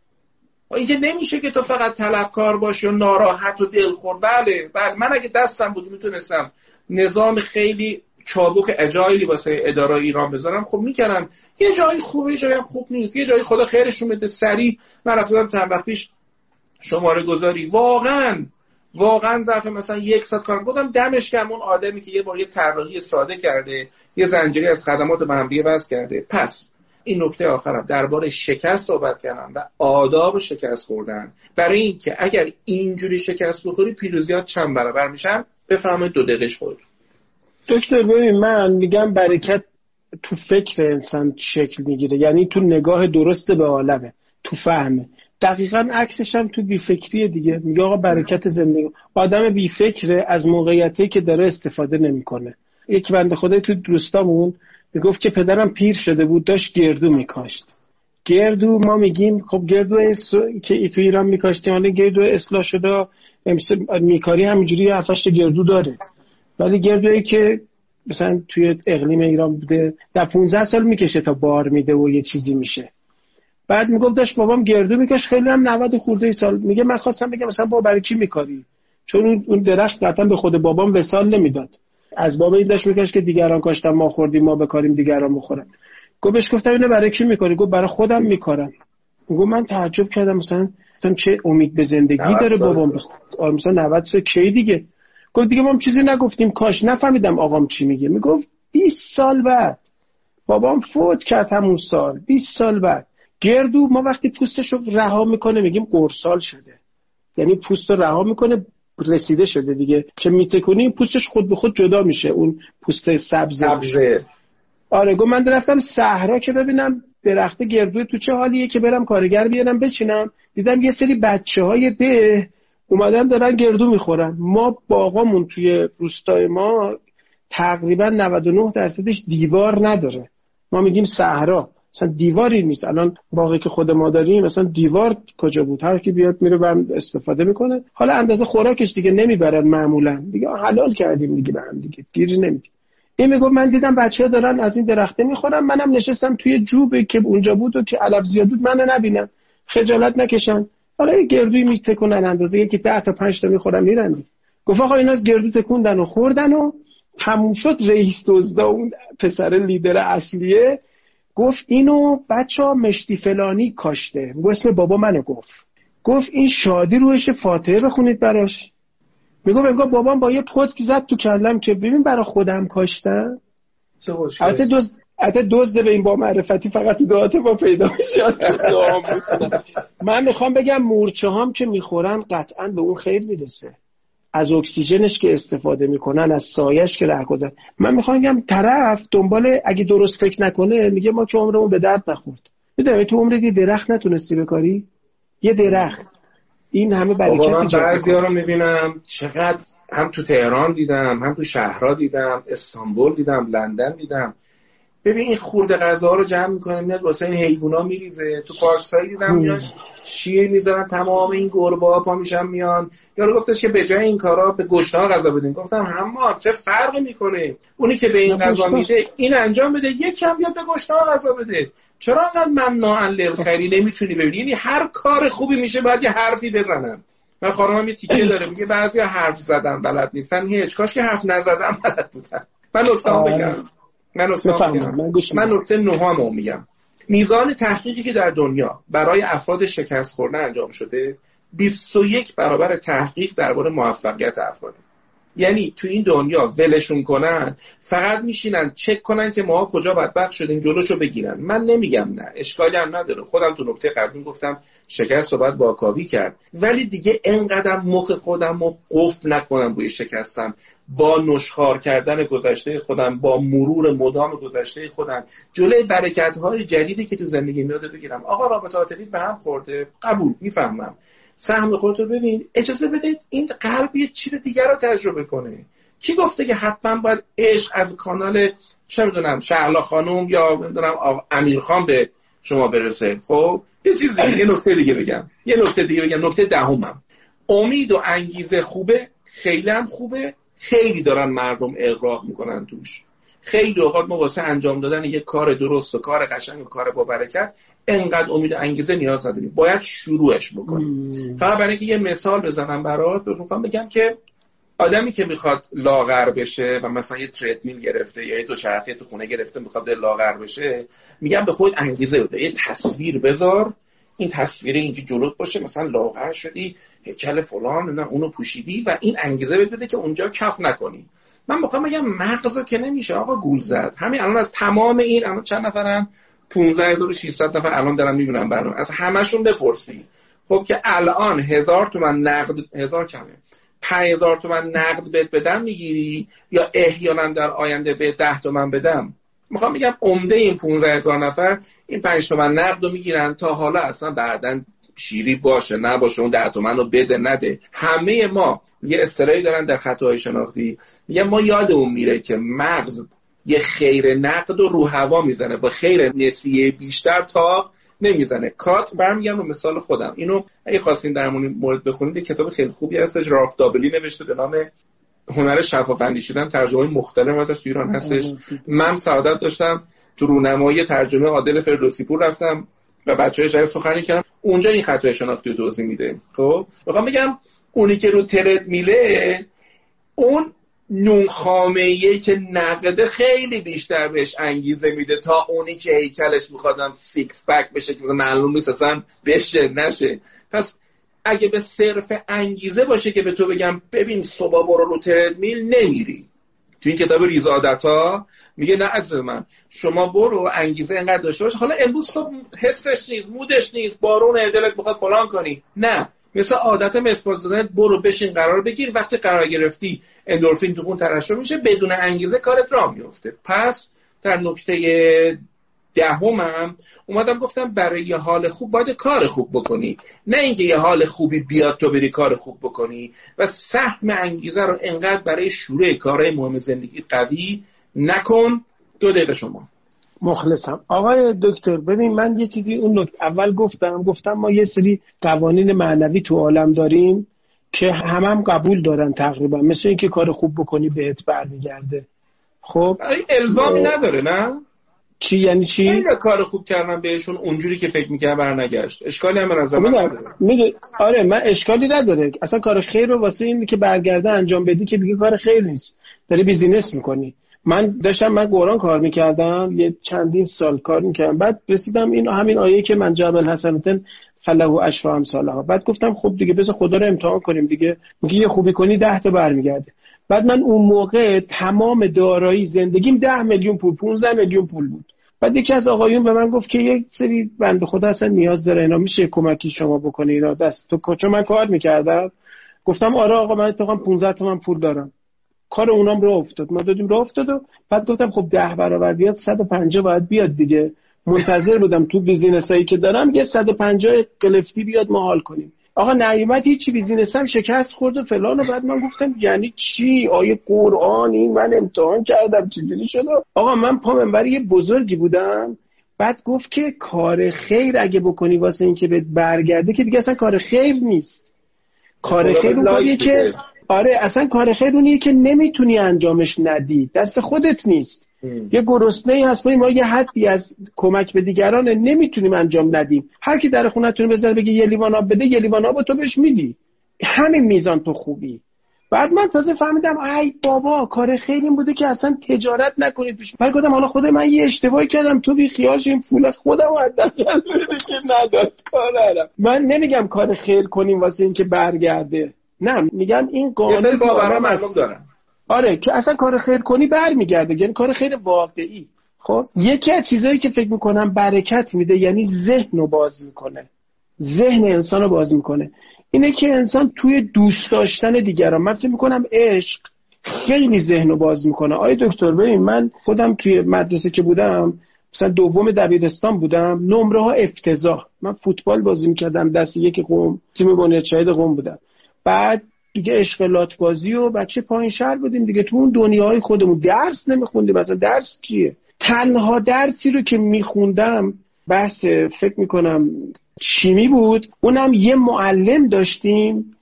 خب اینکه نمیشه که تو فقط طلبکار باشی و ناراحت و دلخور بله بله. من اگه دستم بود می‌تونستم نظام خیلی چابک اجایلی واسه اداره ایران بذارم. خب می‌کردم. یه جایی خوبه یه جایی هم خوب نیست. یه جایی خدا خیرشون بده. سریع. من رفتم چند وقت پیش شماره گذاری. واقعا واقعا ظرف مثلا یک ساعت کار بودم. دمش کردم اون آدمی که یه بار یه طراحی ساده کرده یه زنجیری از خدمات به هم کرده. پس این نکته آخرم. درباره شکست صحبت کردم و آداب شکست خوردن. برای اینکه اگر اینجوری شکست بخوری پیروزیات چند برابر میشن؟ بفهمید دو دقیقش خود دکتر ببین من میگم برکت تو فکر انسان شکل می‌گیره. یعنی تو نگاه درست به عالمه تو فهمه دقیقا عکسش هم تو بیفکریه دیگه. میگه آقا برکت زندگی. آدم بیفکره از موقعیتی که داره استفاده نمی‌کنه. یک بنده خدای تو دوستامون می‌گفت که پدرم پیر شده بود داشت گردو میکاشت. گردو ما میگیم خب گردو اس... که تو ایران میکاشتیم حالا گردو اصلاح شده میکاری همینجوری هفتش گردو داره. ولی گردویی که مثلا توی اقلیم ایران بوده در 15 سال می‌کشه تا بار میده و یه چیزی میشه. بعد می‌گفت داشت بابام گردو میکش خیلی هم 90 خورده سال. میگه من خواستم بگم مثلا با برای چی میکاری؟ چون اون درخت قطعا به خود بابام وسال نمی‌داد. از بابا این داشت میکش که دیگران کاشتن ما خوردیم ما بکاریم دیگران بخورن گفت بهش گفتم اینو برای کی میکاری؟ گفت برای خودم میکارم. گفت من تعجب کردم مثلا چه امید به زندگی داره بابام؟ بخ... مثلا 90 سال کی دیگه؟ گفت دیگه ما چیزی نگفتیم. کاش نفهمیدم آقام چی میگه. می‌گفت 20 سال بعد. بابام فوت کرد همون سال. 20 سال بعد. گردو ما وقتی پوستش رو رها می‌کنه میگیم قرصال شده. یعنی پوست رو رها می‌کنه رسیده شده دیگه. که میتکنی پوستش خود به خود جدا میشه اون پوست سبز سبزه آره گفت من رفتم صحرا که ببینم درخت گردو تو چه حالیه که برم کارگر بیارم بچینم. دیدم یه سری بچه های ده اومدن دارن گردو می‌خورن. ما باغامون توی روستای ما تقریبا 99 درصدش دیوار نداره. ما میگیم صحرا. مثلا دیواری نیست. الان باقی که خود ما داریم مثلا دیوار کجا بود؟ هر کی بیاد میره برم استفاده می‌کنه. حالا اندازه خوراکش دیگه نمی‌برن معمولا. دیگه حلال کردیم دیگه به هم دیگه. گیری نمیدیم. این میگه من دیدم بچه ها دارن از این درخته می‌خورن. منم نشستم توی جوبه که اونجا بود و که علف زیاد بود منو نبینم خجالت نکشن. حالا یه گردوی میتکونن اندازه. یکی ده تا پنج تا می‌خورن میرن گفت آقا اینا گردو تکوندن و خوردن و تموم شد. رئیس دزدا اون پسر لیدر اصلیه. گفت اینو بچه ها مشتی فلانی کاشته. اسم بابا منو گفت. گفت این شادی روش فاتحه بخونید براش. میگو بگو بابام با یه پتک زد تو کلم که ببین برا خودم کاشتم. البته دوز البته دزد به این با معرفتی فقط دعات با پیدا می‌شد من می‌خوام بگم مورچه هام که می‌خورن قطعا به اون خیر می‌رسه. از اکسیژنش که استفاده می‌کنن از سایش که ره من می‌خوام بگم طرف دنبال اگه درست فکر نکنه میگه ما که عمرمون به درد نخورد. می‌دونی؟ تو عمرت یه درخت نتونستی بکاری؟ یه درخت. این همه برکت من بعضی رو می‌بینم چقدر هم تو تهران دیدم هم تو شهرها دیدم استانبول دیدم لندن دیدم. ببین این خورده غذا رو جمع می‌کنه میاد واسه این حیوونا میریزه. تو پارکسایی دیدم میاد شیر می‌ذارن تمام این گربه ها پا میشن میان. یارو گفتش که به جای این کارا به گشت ها غذا بدین. گفتم هم چه فرقی می‌کنه؟ اونی که به این غذا میده این انجام بده. یک کم بیاد به گشت ها غذا بده. چرا انقدر من ناان خیلی نمی‌تونی ببینی. یعنی هر کار خوبی میشه باید یه حرفی بزنم من خانمم یه تیکه داره میگه بعضی حرف زدن بلد نیستن. هیچ. کاش که حرف نزدم بلد بودن. من نکته بگم. من نکته من نکته نهم میگم. میزان تحقیقی که در دنیا برای افراد شکست خورده انجام شده 21 برابر تحقیق درباره موفقیت افراد. یعنی تو این دنیا ولشون کنن فقط میشینن چک کنن که ما کجا بدبخت شدیم جلوشو بگیرن. من نمیگم نه اشکالی هم نداره. خودم تو نکته قبلی گفتم شکست رو باید واکاوی کرد. ولی دیگه انقدر مخ خودم رو قفل نکنم روی شکستم. با نشخار کردن گذشته خودم با مرور مدام گذشته خودم. جلوی برکت های جدیدی که تو زندگی میاده بگیرم. آقا رابطه عاطفی به هم خورده. قبول می‌فهمم. سهم خودتو ببین. اجازه بدید این قلب یه چیز دیگر رو تجربه کنه. کی گفته که حتما باید عشق از کانال چه می‌دونم شهلا خانم یا می‌دونم امیرخان به شما برسه. خب؟ یه چیز دیگه یه نکته دیگه بگم. یه نکته دیگه بگم. نکته دهمم. امید و انگیزه خوبه خیلی هم خوبه. خیلی دارن مردم اغراق می‌کنن توش. خیلی اوقات ما واسه انجام دادن یه کار درست و کار قشنگ و کار با برکت انقدر امید انگیزه نیاز نداریم. باید شروعش بکنیم. فقط برای اینکه یه مثال بزنم برات می‌خوام بگم که آدمی که می‌خواد لاغر بشه و مثلا یه تریدمیل گرفته یا یه دوچرخه تو خونه گرفته می‌خواد لاغر بشه میگم به خود انگیزه بده. یه تصویر بذار. این تصویر اینجا جلوت باشه مثلا لاغر شدی هیکل فلان نه اونو پوشیدی و این انگیزه بده که اونجا کف نکنی. من می‌خوام بگم مغز که نمیشه آقا گول زد. همین الان از تمام این الان چند نفرن؟ 15600 نفر الان دارم می‌بینم برنامه. از همشون بپرسی. خب که الان هزار تومن نقد هزار کمه. 5000 تومن نقد بهت بدم می‌گیری یا احیانا در آینده به 10 تومن بدم؟ می‌خوام بگم عمده این 15000 نفر این 5 تومن نقد رو می‌گیرن تا حالا اصلا بعدا شیری باشه نباشه اون 10 تومن رو بده نده. همه ما یه استرایی دارن در خطاهای شناختی. میگم ما یادمون میره که مغز یه خیر نقد و رو هوا می‌زنه. با خیر نسیه بیشتر تا نمی‌زنه. کات برمیگم رو مثال خودم. اینو اگه خواستین در مورد بخونید یه کتاب خیلی خوبی هستش. راف دابلی نوشته به نام هنر شفاف اندیشیدن ترجمه مختلف ازش تو ایران هستش. من سعادت داشتم. تو رونمایی ترجمه عادل فردوسی پور رفتم و بچه های سخنی کردم. اونجا این خطای شناختی رو توضیح میده. خب؟ می‌خوام بگم اونی که رو ترد میله اون نون خامه که نقده خیلی بیشتر بهش انگیزه میده تا اونی که هیکلش میخوادن فیکس بک بشه که معلوم نیست اصلا بشه نشه. پس اگه به صرف انگیزه باشه که به تو بگم ببین صبح برو رو تردمیل نمیری. تو این کتاب ریزادت ها میگه نه عزیز من شما برو انگیزه انقدر داشته باشه حالا امروز صبح حسش نیست مودش نیست بارون دلت بخواد فلان کنی. نه. مثل عادت مسواک زدن برو بشین قرار بگیر. وقتی قرار گرفتی اندورفین تو خون ترشح میشه بدون انگیزه کارت راه میفته پس در نکته دهمم اومدم گفتم برای یه حال خوب باید کار خوب بکنی. نه اینکه یه حال خوبی بیاد تو بری کار خوب بکنی. و سهم انگیزه رو انقدر برای شروع کارهای مهم زندگی قوی نکن. دو دقیقه شما. مخلصم. آقای دکتر ببین من یه چیزی اون اول گفتم گفتم ما یه سری قوانین معنوی تو عالم داریم که همم هم قبول دارن تقریبا. مثل اینکه کار خوب بکنی بهت برمیگرده. خب؟ الزامی نداره نه؟ چی؟ یعنی چی؟ کار خوب کردن بهشون اونجوری که فکر می‌کنم برنگشت. اشکالی هم از من آره من اشکالی نداره. اصلا کار خیر رو واسه این که برگرده انجام بدی که دیگه کار خیر نیست. داری بیزینس می‌کنی. من داشتم من قرآن کار می‌کردم یه چندین سال کار می‌کردم. بعد رسیدم این همین آیه که من جبل حسنتن فله و اشرا ها بعد گفتم خب دیگه بذار خدا رو امتحان کنیم دیگه. میگه یه خوبی کنی ده تا برمیگرده. بعد من اون موقع تمام دارایی زندگیم ده میلیون پول 15 میلیون پول بود. بعد یکی از آقایون به من گفت که یک سری بنده خدا اصلا نیاز داره اینا میشه کمکی شما بکنی اینا دست تو چون من کار می‌کردم. گفتم آره آقا من اتفاقا 15 تومن پول دارم. کار اونام رو افتاد. ما دادیم رو افتاد و بعد گفتم خب ده برابر بیاد 150 باید بیاد دیگه. منتظر بودم تو business هایی که دارم یه 150 قلفتی بیاد ما حال کنیم. آقا نیومد هیچی business هم شکست خورد و فلان و بعد من گفتم یعنی چی؟ آیه قرآن این من امتحان کردم چجوری شد؟ آقا من پا منبر یه بزرگی بودم. بعد گفت که کار خیر اگه بکنی واسه اینکه بهت برگرده که دیگه اصلا کار خیر نیست. کار خیر اون که آره اصلا کار خیر اونیه که نمی‌تونی انجامش ندی. دست خودت نیست. یه گرسنه ای هست ما یه حدی از کمک به دیگران نمی‌تونیم انجام ندیم. هر کی در خونتون بذاره بگه یه لیوان آب بده یه لیوان آب تو بهش میدی. همین میزان تو خوبی. بعد من تازه فهمیدم ای بابا کار خیلی بوده که اصلا تجارت نکنید پیش. بعد گفتم حالا خود من یه اشتباهی کردم. تو بی خیال این پول خودم که نداد. کارم من نمیگم کار خیر کنیم واسه اینکه برگرده. نه میگم این قانون باورم دارم آره که اصلا کار خیر کنی برمیگرده یعنی کار خیر واقعی. خب یکی از چیزهایی که فکر می‌کنم برکت میده یعنی ذهن رو باز می‌کنه. ذهن انسان رو باز می‌کنه. اینه که انسان توی دوست داشتن دیگران من فکر می‌کنم عشق خیلی ذهن رو باز می‌کنه. آیا دکتر ببین من خودم توی مدرسه که بودم مثلا دوم دبیرستان بودم نمره ها افتضاح. من فوتبال بازی می‌کردم دست یک قوم تیم بنیاد شهید قوم بودم. بعد دیگه اشغالات بازی و بچه پایین شهر بودیم دیگه تو اون دنیای خودمون. درس نمیخوندیم. مثلا درس چیه؟ تنها درسی رو که میخوندم بحث فکر می‌کنم شیمی بود. اونم یه معلم داشتیم.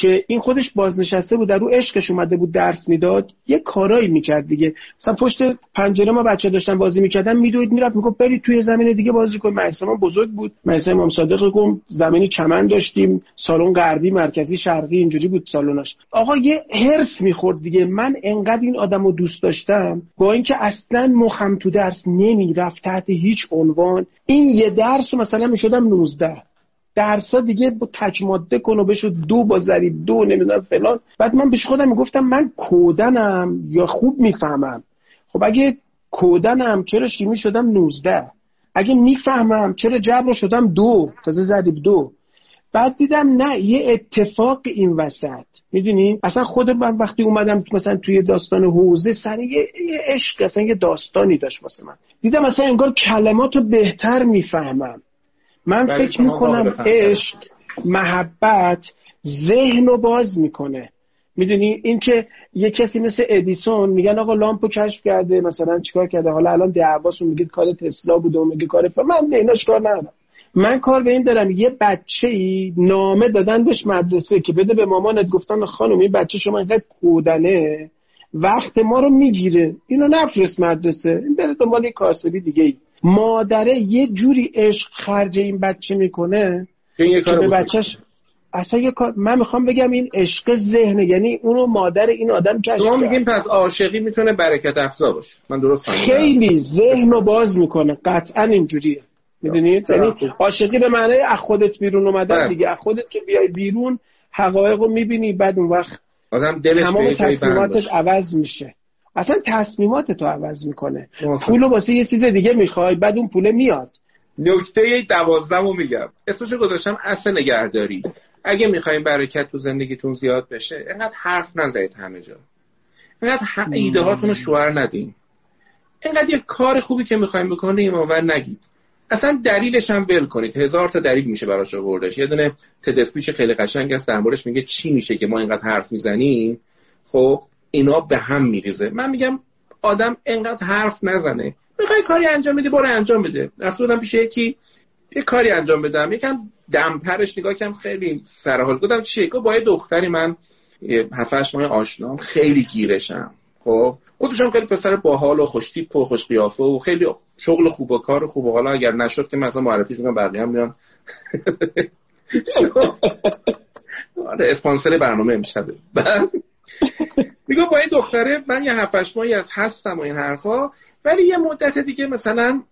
که این خودش بازنشسته بود در رو عشقش اومده بود درس می‌داد یه کارایی می‌کرد دیگه. مثلا پشت پنجره ما بچه داشتن بازی می‌کردن میدوید می‌رفت می‌گفت برید توی زمین دیگه بازی کن. مدرسه بزرگ بود. مدرسه امام صادق گم زمینی چمن داشتیم سالن غربی مرکزی شرقی اینجوری بود سالناش. آقا یه هرس می‌خورد دیگه. من انقدر این آدمو دوست داشتم با اینکه اصلا مخم تو درس نمی‌رفت تحت هیچ عنوان. این یه درس مثلا می‌شدم 19 درسا دیگه با تک ماده کن و بشو دو با ضریب دو نمی‌دونم فلان. بعد من بهش خودم می‌گفتم من کودنم یا خوب می‌فهمم. خب اگه کودنم چرا شیمی شدم 19 اگه می‌فهمم چرا جبر شدم دو؟ تازه ضریب دو. بعد دیدم نه یه اتفاق این وسط. می‌دونی؟ اصلا خود من وقتی اومدم مثلا توی داستان حوزه سر یه, عشق اصلا یه داستانی داشت واسه من. دیدم اصلا انگار کلمات رو بهتر می‌فهمم. من فکر می‌کنم عشق محبت ذهن رو باز می‌کنه. می‌دونی؟ این که یه کسی مثل ادیسون میگن آقا لامپو کشف کرده مثلا چیکار کرده؟ حالا الان دعواشون میگه کار تسلا بوده و میگه کار من ایناش کار ندارم. من کار به این دارم یه بچه ای نامه دادن بهش مدرسه که بده به مامانت گفتن خانم این بچه شما اینقدر کودنه وقت ما رو می‌گیره. اینو نفرست مدرسه این بره دنبال کاسبی دیگه ای مادره یه جوری عشق خرج این بچه می‌کنه که به بچهش اصلا یه کار من می‌خوام بگم این عشق ذهنه. یعنی اونو مادر این آدم کشف شما میگین پس عاشقی می‌تونه برکت افزا باشه. من درست فهمیدم. خیلی ذهن رو باز می‌کنه. قطعا اینجوریه. می‌دونید؟ یعنی عاشقی به معنای از خودت بیرون اومدن بله. دیگه. از خودت که بیای بیرون حقایق رو می‌بینی بعد اون وقت آدم دلش تمام تصمیماتت عوض میشه. اصلا تصمیمات تو عوض می‌کنه. پول واسه یه چیز دیگه می‌خوای بعد اون پوله میاد. نکته دوازدهم رو میگم اسمشو گذاشتم اصل نگهداری. اگه می‌خوایم برکت تو زندگیتون زیاد بشه اینقدر حرف نزنید همه جا. اینقدر ایده هاتون رو شوهر ندین. اینقدر یه کار خوبی که می‌خوایم بکنیم و نگید. اصلا دلیلش هم ول کنید. هزار تا دلیل میشه براش آوردش. یه دونه تدسپیچ خیلی قشنگ در میگه چی میشه که ما اینقدر حرف می‌زنیم. خب اینا به هم میریزه. من میگم آدم انقدر حرف نزنه. می‌خوای کاری انجام بدی برو انجام بده. رفتم پیش یکی یه کاری انجام بدم. یکم دمپرش نگاه کم خیلی سرحال گفتم چیه گفت با یه دختری من هفتش ماه آشنام خیلی گیرشم. خب خودشم خیلی پسر باحال و خوشتیپ و خوش قیافه و خیلی شغل خوب و کار خوب و حالا اگر نشد که مثلا معرفی می‌کنم بقیه هم میان آره اسپانسر برنامه امشبه. میگه با این دختره من یه هفتش ماهی از هستم و این حرفا ولی یه مدت دیگه مثلا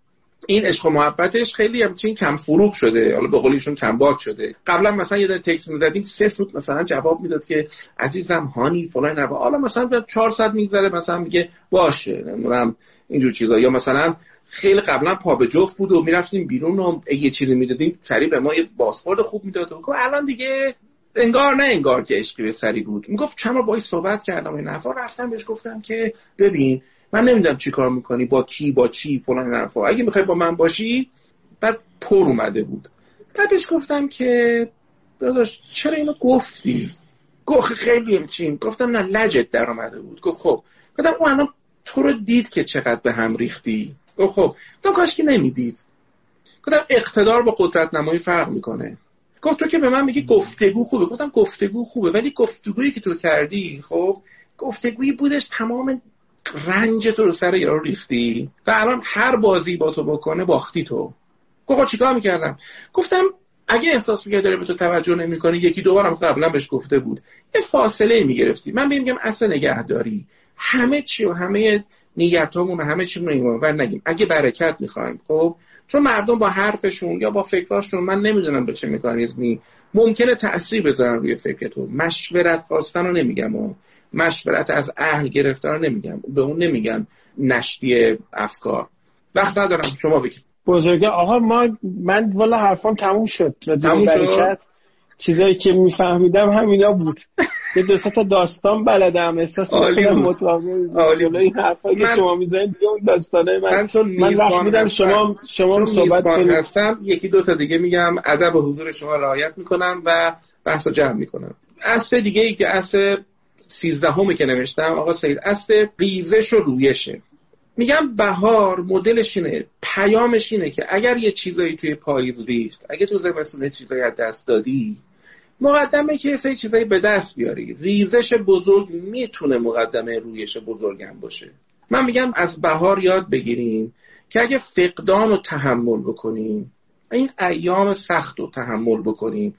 این عشق و محبتش خیلی همچین کم فروغ شده حالا به قولیشون کم باد شده. قبلا مثلا یه تکست می‌زدیم سه سوت مثلا جواب می‌داد که عزیزم هانی فلان نه حالا مثلا 4 ساعت میگذره مثلا میگه باشه نمی‌دونم اینجور چیزا. یا مثلا خیلی قبلا پا به جفت بود و می‌رفتیم بیرون و یه چیزی می‌دادیم سری به ما یه بازخورد خوب می‌داد. و الان دیگه انگار نه انگار که عشقی به سری بود. می‌گفت چند بار باهاش صحبت کردم این حرفا رفتم بهش گفتم که ببین من نمی‌دونم چی کار می‌کنی با کی با چی فلان حرفا. اگه می‌خوای با من باشی بعد پر اومده بود. بعد بهش گفتم که داداش چرا اینو گفتی؟ گفت خیلی همچین. گفتم نه لجت در اومده بود. گفت خب. گفتم اون الان تو رو دید که چقدر به هم ریختی. گفت خب. تو کاش که نمی‌دید. گفتم اقتدار با قدرت نمایی فرق می‌کنه. گفت تو که به من میگی گفتگو خوبه. گفتم گفتگو خوبه. ولی گفتگویی که تو کردی خب گفتگویی بودش تمام رنج تو رو سر یارو ریختی و الان هر بازی با تو بکنه باختی تو. گفت خب چیکار می‌کردم؟ گفتم اگه احساس می‌کرد داره به تو توجه نمی‌کنه یکی دو بارم قبلا بهش گفته بود. یه فاصله می‌گرفتی. من میگم اصل نگهداری. همه چی و همه نیتامون و همه چی رو نگیم. اگه برکت می‌خوایم خب چون مردم با حرفشون یا با فکراشون من نمی‌دونم به چه مکانیزمی. ممکنه تاثیر بذارن روی فکر تو مشورت خواستن رو نمیگم. و مشورت از اهل گرفتن رو نمیگم. به اون نمیگن نشتی افکار. وقت ندارم. شما بگید. بزرگه آقا ما من والا حرفام تموم شد. تموم شد؟ چیزایی که میفهمیدم همینا بود. یه دو تا داستان بلدم احساس می‌کنم مطابق این حرفایی که شما می‌زنید دیگه اون داستانه من من, چون من وقت میدم شما شما رو صحبت کنید. هستم یکی دو تا دیگه میگم. ادب حضور شما رعایت می‌کنم و بحث جمع می‌کنم. اصل دیگه ای که اصل سیزدهمی که نوشتم آقا سید اصل ریزش و رویشه. میگم بهار مدلش اینه پیامش اینه که اگر یه چیزایی توی پاییز ریخت اگه تو زمستون چیزایی از دست دادی مقدمه که سه چیزایی به دست بیاری. ریزش بزرگ می‌تونه مقدمه رویش بزرگم باشه. من میگم از بهار یاد بگیریم که اگه فقدان رو تحمل بکنیم این ایام سخت رو تحمل بکنیم.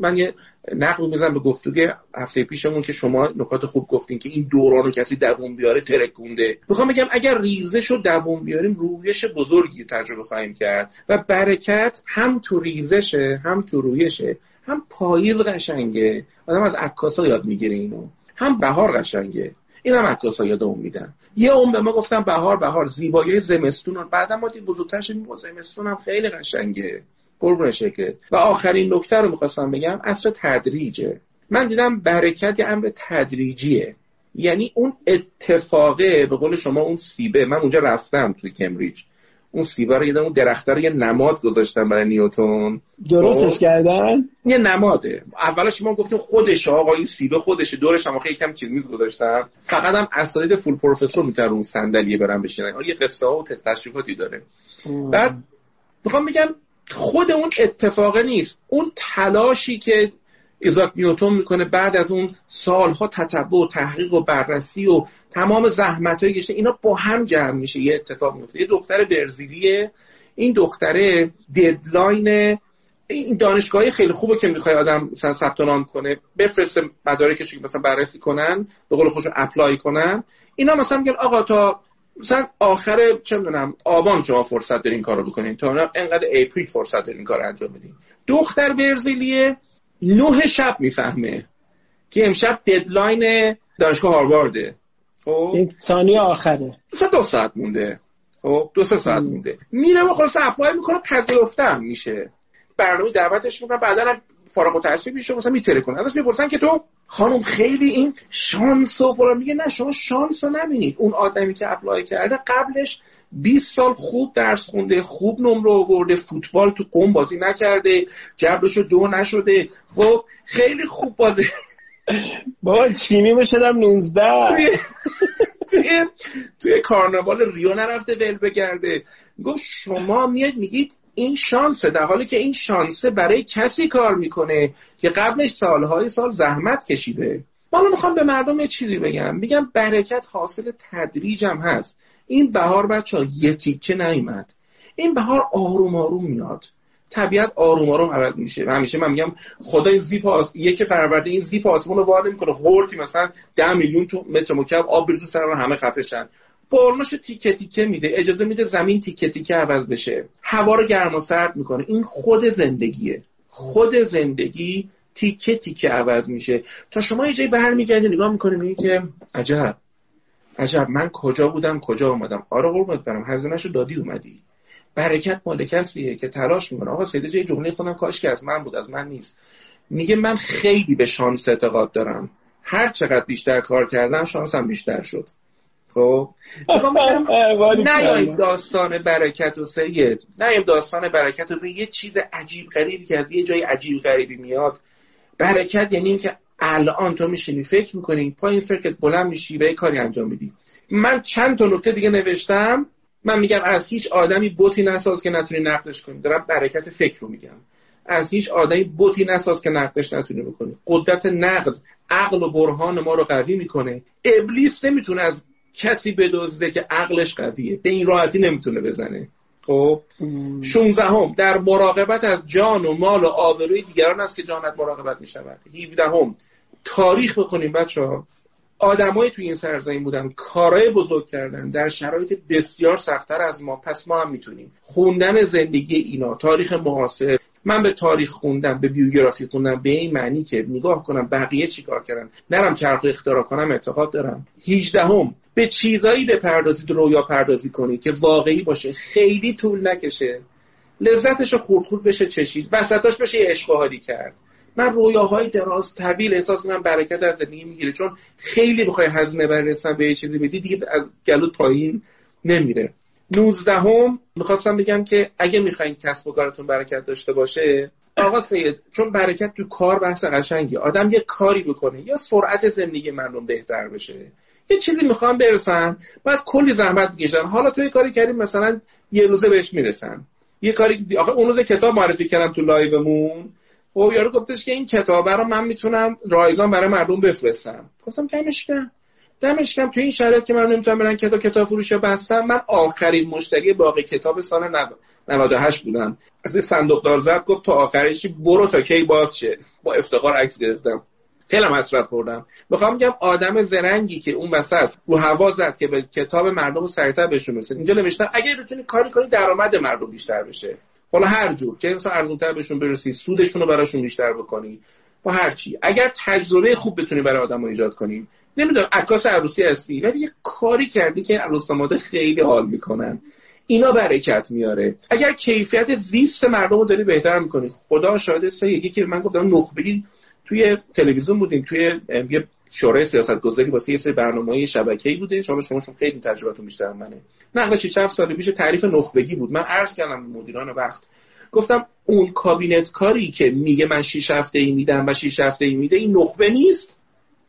من یه نقل می‌زنم به گفتگو هفته پیشمون که شما نکات خوب گفتین که این دوران رو کسی دووم بیاره ترکونده. می‌خوام بگم اگر ریزش رو دووم بیاریم رویش بزرگی تجربه خواهیم کرد و برکت هم تو ریزشه هم تو رویشه. هم پاییز قشنگه. آدم از عکاسا یاد می‌گیره اینو. هم بهار قشنگه. این هم عکاسا یادمون میدن. یه اون به ما گفتم بهار بهار. زیبایی زمستون بعدا ما دید بزرگتر شدیم. زمستون هم خیلی قشنگه. قربون شکل و آخرین نکته رو می‌خواستم بگم اصل تدریجه. من دیدم برکت یه امر تدریجیه. یعنی اون اتفاقه به قول شما اون سیبه. من اونجا رفتم توی کمبریج. اون سیبه رو یه اون درخته رو یه نماد گذاشتن برای نیوتون درستش خب؟ کردن؟ یه نماده. اولش ما گفتیم خودشه آقا این سیبه خودشه. دورش هم آخه یکم چیز میز گذاشتن. فقط هم اساتید فول پروفسور می‌تونن اون صندلیه برن بشینن. یه قصه ها و تشریفاتی داره. بعد می‌خوام بگم خود اون اتفاقه نیست. اون تلاشی که ایزاک نیوتون می‌کنه بعد از اون سالها تتبع و تحقیق و بررسی و تمام زحمت های کشیده اینا با هم جمع میشه یه اتفاق میفته یه دختر برزیلیه. این دختره deadline این دانشگاهی خیلی خوبه که می‌خوای آدم مثلا ثبت نام کنه بفرسته مدارکش مثلا بررسی کنن به قول خودشون apply کنن. اینا مثلا میگن آقا تا مثلا آخر چه می‌دونم آبان شما فرصت دارین کارو بکنین. تا انقدر April فرصت دارین کار انجام بدین. دختر برزیلیه. نه شب می‌فهمه که امشب deadline دانشگاه هاروارده. خب؟ ثانیه آخره. مثلا دو ساعت مونده. خب؟ دو سه ساعت مونده. میره و خلاصه apply می‌کنه پذیرفته هم میشه. برنامه دعوتش می‌کنه بعدا فارغ التحصیل میشه مثلا می‌ترکونه ازش می‌پرسن که تو خانم خیلی این شانس و فلان میگه نه شما شانس رو نبینید. اون آدمی که اپلای کرده قبلش 20 سال خوب درس خونده خوب نمره آورده فوتبال تو قوم بازی نکرده جبرشو دو نشده. خب خیلی خوب بازی. بابا چینی شدم 19 توی توی کارناوال ریو نرفته ول بگرده گفت شما میاد میگید این شانسه در حالی که این شانسه برای کسی کار می‌کنه که قبلش سالهای سال زحمت کشیده. حالا می‌خوام به مردم یه چیزی بگم. میگم برکت حاصل تدریجم هست. این بهار بچه ها یه تیکه نیمد این بهار آروم آروم میاد. طبیعت آروم آروم عوض میشه. و همیشه من میگم خدای زیپ آس... یکی فرورده این زیپ آسمون رو وارد می‌کنه هورتی مثلا ده میلیون تو متر مکعب آب بریزه سر همه خفشن. بارناش تیکه تیکه میده. اجازه میده زمین تیکه تیکه عوض بشه. هوا رو گرم و سرد می‌کنه. این خود زندگیه. خود زندگی تیکه تیکه عوض میشه. تا شما یه جایی برمیگردی نگاه می‌کنی میگی که عجب. عجب من کجا بودم کجا اومدم؟ آره قربونت برم هزینهشو دادی اومدی. برکت مال کسیه که تلاش می‌کنه. آقا سیده جای جمله خودم کاش که از من بود از من نیست. میگه من خیلی به شانس اعتقاد دارم. هر چقدر بیشتر کار کردم شانسم بیشتر شد. خب؟ نیایید داستان برکت و سید. نیایید داستان برکت و یه چیز عجیب غریبی که از یه جای عجیب غریبی میاد. برکت یعنی اینکه الان تو میشینی فکر می‌کنی پایین فکرت بلند میشی و یه کاری انجام میدی. من چند تا نکته دیگه نوشتم من میگم از هیچ آدمی بوتی نساز که نتونی نقدش کنی. دارم برکت فکر رو میگم. از هیچ آدمی بوتی نساز که نقدش نتونی بکنی. قدرت نقد عقل و برهان ما رو قوی می‌کنه. ابلیس نمی‌تونه از کسی بدزده که عقلش قویه. به این راحتی نمی‌تونه بزنه. خب. 16 هم در مراقبت از جان و مال و آبروی دیگران است که جانت مراقبت می‌شود. 17 هم تاریخ بکنیم بچه ها آدمایی توی این سرزمین بودن کارهای بزرگ کردن در شرایط بسیار سختتر از ما. پس ما هم می‌تونیم. خوندن زندگی اینا تاریخ معاصر. من به تاریخ خوندم به بیوگرافی خوندم به این معنی که نگاه کنم بقیه چیکار کردن. نرم چرخ اختراع کنم اعتقاد دارم. 18 هم به چیزایی بپردازید رویا پردازی کنید که واقعی باشه. خیلی طول نکشه. لذتش خورد خورد بشه چشید. وسطاش بشه یه کرد. من رویاهای دراز طویل احساس من برکت از زندگی می‌گیره. چون خیلی بخوای هزینه برسن به یه چیزی بدی دیگه از گلوت پایین نمیره. نوزدهم می‌خواستم بگم که اگه می‌خواین کسب و کارتون برکت داشته باشه آقا سید چون برکت تو کار بحث قشنگی آدم یه کاری بکنه یا سرعت زندگی مردم بهتر بشه. یه چیزی می‌خوام برسن باید کلی زحمت بکشن حالا تو یه کاری کردیم مثلا یه روزه بهش می‌رسن یه کاری آخه اون روز کتاب معرفی کردم تو لایومون. خب یارو گفتش که این کتابه رو من می‌تونم رایگان برای مردم بفرستم. گفتم دمش کم دمش کم تو این شرایط که من نمی‌تونم برن کتاب کتاب فروش بستم من آخرین مشتری باقی کتاب سال 98 بودم. از صندوق دار زد گفت تو آخرش برو تا کی باز شه. با افتخار عکس گرفتم. خیلی حسرت خوردم. می‌خوام میگم آدم زرنگی که اون وسط رو هوا زد که به کتاب مردم سریعتر بهشون برسه. اینجا نوشتم اگه بتونی کاری کنی درآمد مردم بیشتر بشه. حالا هر جور که انسان ارزونتر بهشون برسی سودشون رو براشون بیشتر بکنی. با هر چی. اگر تجربه خوب بتونی برای آدم ایجاد کنی نمی‌دونم عکاس عروسی هستی ولی یه کاری کردی که عروس خیلی حال می‌کنن. اینا برکت میاره. اگر کیفیت زیست مردم رو داری بهتر می‌کنی. خدا شاهد سه یکی که من گفتم نخبگی توی تلویزیون بودیم توی یه شورای سیاست گذاری واسه یه سری برنامه‌های شبکه‌ای بوده. شما شما شما خیلی تجربتون بیشتر منه. نقل 6 7 سال پیش تعریف نخبگی بود. من عرض کردم به مدیران وقت. گفتم اون کابینت کاری که میگه من 6 هفته ای میدم و 6 هفته ای میده این نخبه نیست.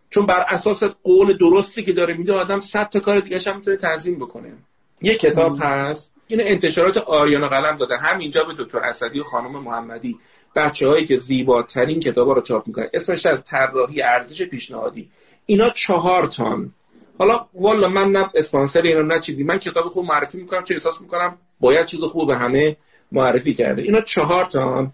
چون بر اساس قول درستی که داره میده آدم 100 تا کار دیگه هم می‌تونه تنظیم بکنه. یه کتاب هست این انتشارات آریانا قلم داده. همینجا به دکتر اسدی و خانم محمدی بچه هایی که زیباترین کتابا رو چاپ می‌کنن. اسمش از طراحی ارزش پیشنهادی. اینا چهار تان. حالا والا من نه اسپانسر اینا نه چیزی. من کتاب خوب معرفی می‌کنم چه احساس می‌کنم؟ باید چیز خوب به همه معرفی کرده. اینا چهار تان.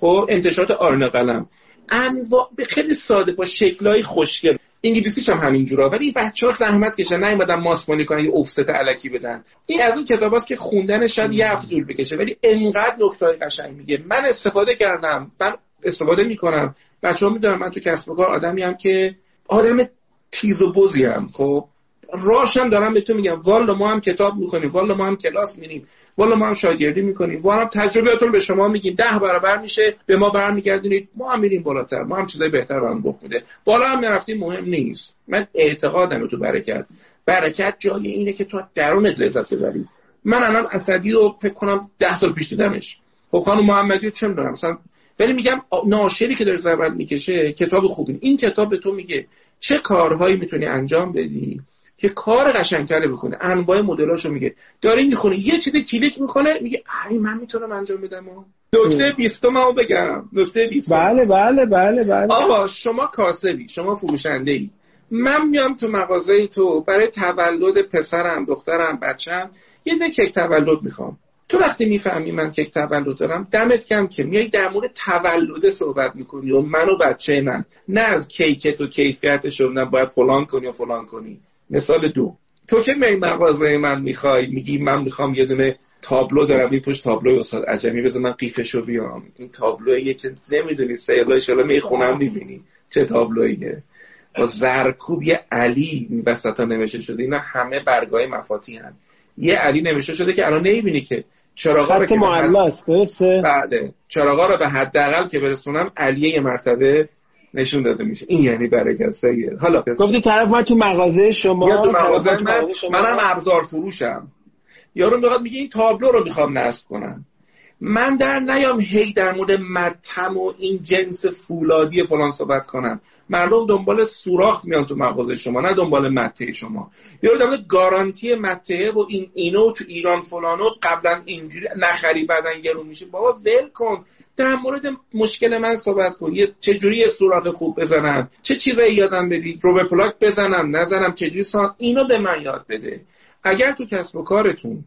خب انتشارات آرنا قلم. انواع به خیلی ساده با شکلای خوشگل. انگلیسیش هم همینجورا ولی بچه ها زحمت کشن. نیومدن ماسمانی کنن یه افست علکی بدن. این از اون کتاب که خوندن شاید یه افزول بکشه ولی انقدر نکته قشنگ میگه. من استفاده کردم. من استفاده می‌کنم. بچه ها می‌دونم من تو کسب و کار آدمی هم که آدم تیز و بزی هم خب. راشم دارم به تو میگم. والا ما هم کتاب می‌کنیم والا ما هم کلاس میریم. والا ما هم شاگردی می‌کنیم. ما هم تجربهاتون به شما میگیم. ده برابر میشه. به ما برمیگردونید. ما هم میریم بالاتر. ما هم چیزای بهتر هم گفت میده. بالا هم نرفتیم مهم نیست. من اعتقادم تو برکت. برکت جای اینه که تو درونت لذت ببری. من الان اسدی رو فکر کنم ده سال پیش دیدمش. خب خانم محمدی رو چه می‌دونم؟ مثلا ولی میگم ناشری که داره زحمت می‌کشه کتاب خوبی. این کتاب به تو میگه چه کارهایی می‌تونی انجام بدی؟ که کار قشنگتری بکنه انواع مدلاشو میگه. داره می‌خونه. یه چیزی کلیک می‌کنه میگه ای من می‌تونم انجام بدم نکته 20 ما بگم. نکته 20 بله بله بله بله. آقا شما کاسبی شما فروشنده ای من میام تو مغازه تو برای تولد پسرم دخترم بچم یه دونه کیک تولد می‌خوام. تو وقتی می‌فهمی من کیک تولد دارم دمت کم که میای در مورد تولد صحبت می‌کنی. و من و بچه من. نه از کیکت و کیفیتش نه باید فلان کنی و فلان کنی. مثال دو. تو که می مغازه من می‌خوای میگی من می‌خوام یه دونه تابلو دارم این پشت تابلو استاد عجمی بذار من قیفشو بیام. این تابلویه که نمی‌دونی سیلا شلا می‌خونم می‌بینی چه تابلویه با زرکوب یه علی این وسط نوشته شده. اینا همه برگاه مفاتی هن. یه علی نوشته شده که الان نمی‌بینی که چراغا رو که معلاست درسته؟ بعده چراغا رو به حداقل که برسونم علیه یه مرتبه نشون داده میشه. این یعنی برکت سید حالا گفتی طرف من تو مغازه شما تو مغازه من منم ابزار فروشم. یارو می‌خواد میگه این تابلو رو می‌خوام نصب کنم. من در نیام هی در مورد متم و این جنس فولادی فلان صحبت کنم. مردم دنبال سوراخ میان تو مغازه شما نه دنبال مته شما. یا در گارانتی مته و این اینو تو ایران فلانو قبلا اینجوری نخری بعدن گرون میشه. بابا ول کن. در مورد مشکل من صحبت کن. یه چجوری یه سوراخ خوب بزنم چه چیزایی یادم بدی؟ رو به پلاک بزنم نزنم چجوری سان اینو به من یاد بده. اگر تو کسب و کارتون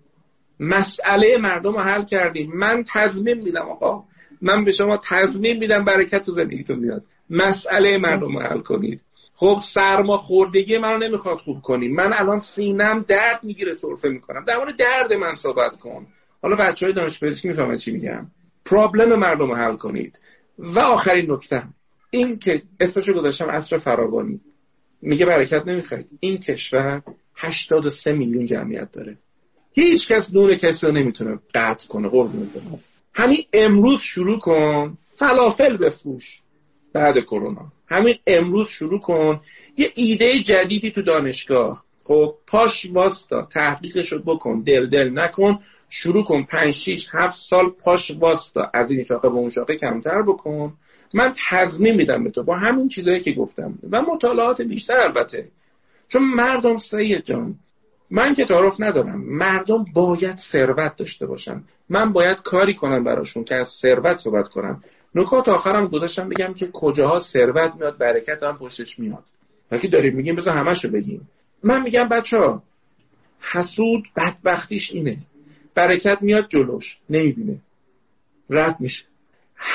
مسئله مردم رو حل کردیم من تضمین میدم آقا. من به شما تضمین میدم برکت تو زندگیتون میاد مسئله مردم رو حل کنید. خب سرما خوردگی من رو نمی‌خواد خوب کنیم. من الان سینم درد می‌گیره سرفه می‌کنم. در مورد درد من صحبت کن. حالا بچه های دانش پزشکی می‌فهمن چی میگم پرابلم مردم رو حل کنید. و آخرین نکته این که اسمشو گذاشتم اصر فراوانی. میگه برکت نمی‌خواید. این کشور 83 میلیون جمعیت داره. هیچ کس نون کسی رو نمی‌تونه قطع کنه. قربون همین امروز شروع کن. فلافل بفروش. بعد کرونا. همین امروز شروع کن. یه ایده جدیدی تو دانشگاه. خب پاش واستا تحقیقش رو بکن دل دل نکن. شروع کن پنج شیش هفت سال پاش واستا از این شاقه به اون شاقه کمتر بکن. من تضمین میدم به تو با همین چیزایی که گفتم. و مطالعات بیشتر البته. چون مردم سید جان من که تعارف ندارم. مردم باید ثروت داشته باشن. من باید کاری کنم براشون که از ثروت صحبت کنم. نکات آخرم گذاشتم بگم که کجاها ثروت میاد برکت هم پشتش میاد. وقتی داریم میگیم بذار همشو بگیم. من میگم بچه ها حسود بدبختیش اینه. برکت میاد جلوش نمی‌بینه. رد میشه.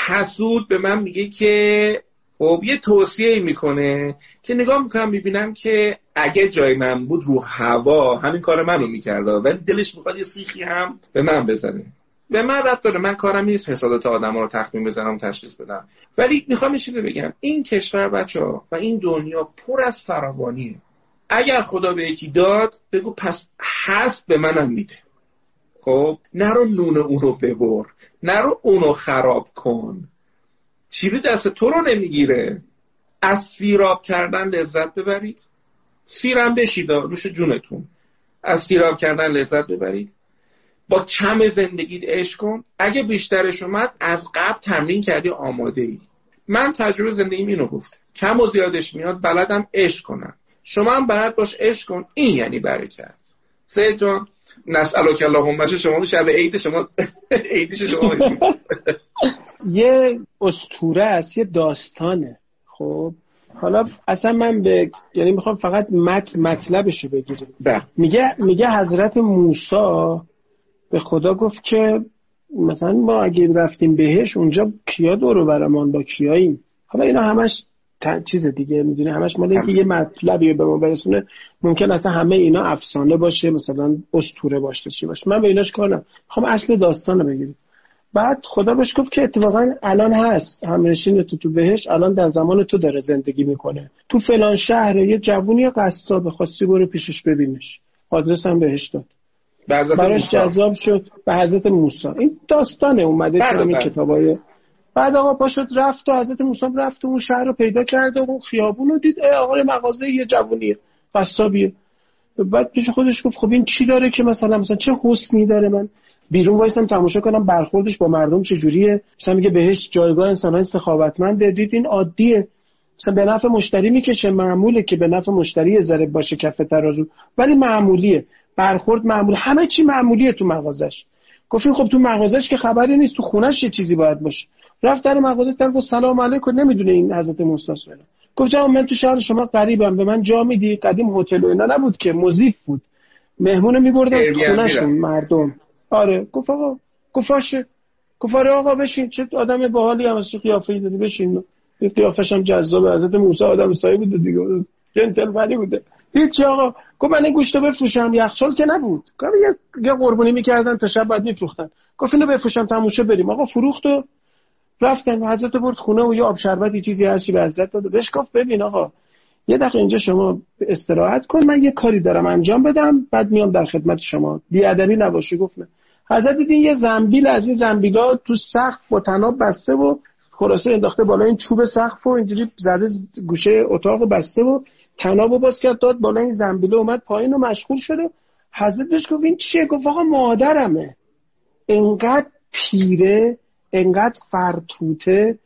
حسود به من میگه که خب یه توصیه می‌کنه که نگاه می‌کنم می‌بینم که اگه جای من بود رو هوا همین کار منو می‌کرده ولی دلش می‌خواد یه سیخی هم به من بزنه. به من رد داره. من کارم نیست حسادت آدم رو تخمین بزنم تشخیص بدم. ولی می‌خوام یه بگم. این کشور بچه ها و این دنیا پر از فراوانیه. اگر خدا به یکی داد بگو پس هست به منم میده. خب؟ نرو نون اونو ببر. نرو اونو خراب کن. چیزی دست تو رو نمی‌گیره. از سیراب کردن لذت ببرید. سیرم بشید روش جونتون. از سیراب کردن لذت ببرید. با کم زندگیت عشق کن. اگه بیشترش اومد از قبل تمرین کردی آماده ای من تجربه زندگی اینو گفت کم و زیادش میاد بلدم عشق کنم. شما هم بلد باش عشق کن. این یعنی برکت. سید جان نسألو که اللهم. شما شب عید شما؟ عیدش شما یه استوره است یه داستانه. خب؟ حالا اصلا من به یعنی می‌خوام فقط مت مطلبش رو بگیرم. بله. میگه میگه حضرت موسی به خدا گفت که مثلا ما اگه رفتیم بهش اونجا کیا دور برمان با کیاییم. حالا اینا همش چیز دیگه می‌دونی؟ همش مال اینکه یه مطلبی به ما برسونه. ممکن اصلا همه اینا افسانه باشه مثلا استوره باشه چی باشه. من به ایناش کار خب اصل داستان رو بگیریم. بعد خدا بهش گفت که اتفاقا الان هست. همنشین تو تو بهش الان در زمان تو داره زندگی می‌کنه. تو فلان شهر یه جوونی قصاب خواستی برو پیشش ببینش. آدرس هم بهش داد. براش جذاب شد به حضرت موسی. این داستانه اومده تو این بله. کتابای. بعد آقا پاشد رفت و حضرت موسی رفت و اون شهر رو پیدا کرده و اون خیابون رو دید. آقا مغازه یه جوونیه قصابیه بعد پیش خودش گفت خب این چی داره که مثلا مثلا چه حسنی داره من؟ بیرون وایستم تماشا کنم برخوردش با مردم چه جوریه؟ مثلا میگه بهش جایگاه انسانای سخاوتمند دید. این عادیه. مثلا به نفع مشتری می‌کشه معموله که به نفع مشتری ذره باشه کف ترازو. ولی معمولیه. برخورد معمول. همه چی معمولیه تو مغازش. گفتی خب تو مغازش که خبری نیست تو خونش یه چیزی باید باشه. رفت در مغازه در گفت سلام علیکم نمی‌دونه این حضرت موسی گفت جناب من تو شهر شما قریبم به من جا میدی. قدیم هتل و اینا نبود که موزیف بود. مهمون میبردن خونهشون مردم. آره گفت آقا گفت گفت آره آقا بشین. چه آدم باحالی هم چه قیافه‌ای دادی؟ بشین. قیافش هم جذاب. حضرت موسی آدم سایه بوده دیگه. جنتل ولی بوده. هیچ آقا. گفت من این گوشتو بفروشم. یخچال که نبود. گفت یه قربونی می‌کردن تا شب بعد میفروختن. گفت اینو بفروشم تموشه بریم. آقا فروخت و رفتن. حضرت برد خونه و یه آب شربتی چیزی هرچی به حضرت داد. بهش گفت ببین آقا یه دقیقه اینجا شما استراحت کن. من یه کاری دارم انجام بدم بعد میام در خدمت شما. ادبی نباشی گفت نه. حضرت دیدین یه زنبیل از این زنبیلا تو سقف با تناب بسته و خلاصه انداخته بالا. این چوب سقف و اینجوری زده گوشه اتاق بسته و تناب باز کرد داد بالا این زنبیله اومد پایین و مشغول شده حضرت بهش گفت این چیه؟ گفت آقا مادرمه. انقدر پیره انقدر فرتوته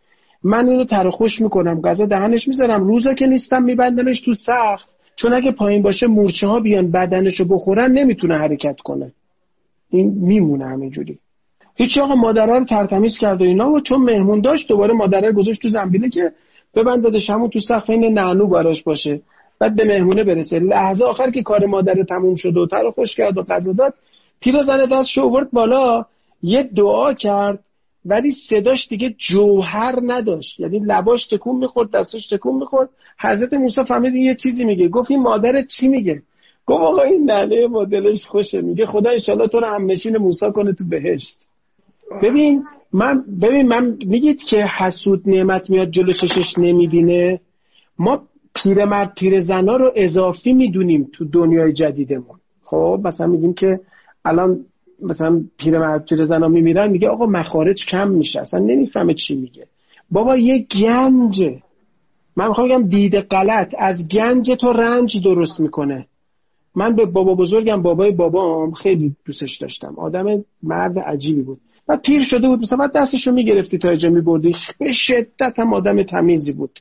من اینو ترخوش می‌کنم غذا دهنش می‌ذارم روزا که نیستم میبندمش تو سقف چون اگه پایین باشه مورچه ها بیان بدنشو بخورن نمی‌تونه حرکت کنه. این میمونه همینجوری. هیچ آقا مادرها رو ترتمیز کرد و اینا و چون مهمون داشت دوباره مادره گذاشت تو زنبیله که ببنددش همون تو سقف این نعنو براش باشه. بعد به مهمونه برسه. لحظه آخر که کار مادر تموم شد و تر خوش کرد و غذا داد پیرزن دستش بالا. یه دعا کرد ولی صداش دیگه جوهر نداشت. یعنی لباش تکون می‌خورد دستش تکون می‌خورد. حضرت موسی فهمید یه چیزی میگه. گفت این مادر چی میگه؟ گفت آقا این ننه ما دلش خوشه. میگه خدا انشالله تو رو همنشین موسی کنه تو بهشت. ببین من ببین من میگید که حسود نعمت میاد جلو چشش نمی‌بینه؟ ما پیرمرد پیرزنا رو اضافی می‌دونیم تو دنیای جدیدمون. خب مثلا میگیم که الان مثلا پیرمرد پیرزنا میمیرن میگه آقا مخارج کم میشه اصلا نمی‌فهمه چی میگه. بابا یه گنجه من می‌خوام بگم دید غلط. از گنج تو رنج درست می‌کنه. من به بابا بزرگم بابای بابام خیلی دوستش داشتم. آدم مرد عجیبی بود. و پیر شده بود مثلا دستشو می‌گرفتی تا اجا میبردی. به شدت هم آدم تمیزی بود.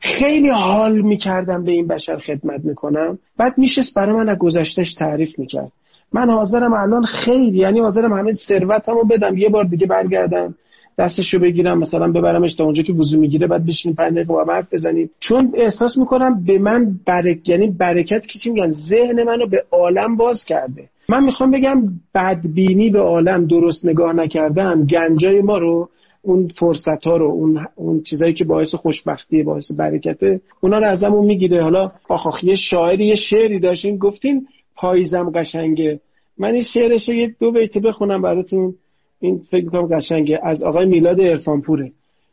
خیلی حال می‌کردم به این بشر خدمت می‌کنم. بعد میشست برای من از گذشتش تعریف می‌کرد. من حاضرم الان خیلی یعنی حاضرم همه ثروتمو بدم. یه بار دیگه برگردم دستشو بگیرم مثلا ببرمش تا اونجا که وضو می‌گیره بعد بشینیم پنج دقیقه با حرف بزنیم. چون احساس می‌کنم به من برک یعنی برکت که چی میگن؟ ذهن منو به عالم باز کرده. من می‌خوام بگم بدبینی به عالم درست نگاه نکردم گنجای ما رو اون فرصت ها رو اون اون چیزایی که باعث خوشبختی باعث برکته اونا رو ازمون می‌گیره. حالا آخ یه شاعری یه شعری داشتین گفتین پاییزم قشنگه. من این شعرش یه دو بیت بخونم براتون. این فکر کنم قشنگه. از آقای میلاد ارفانپوره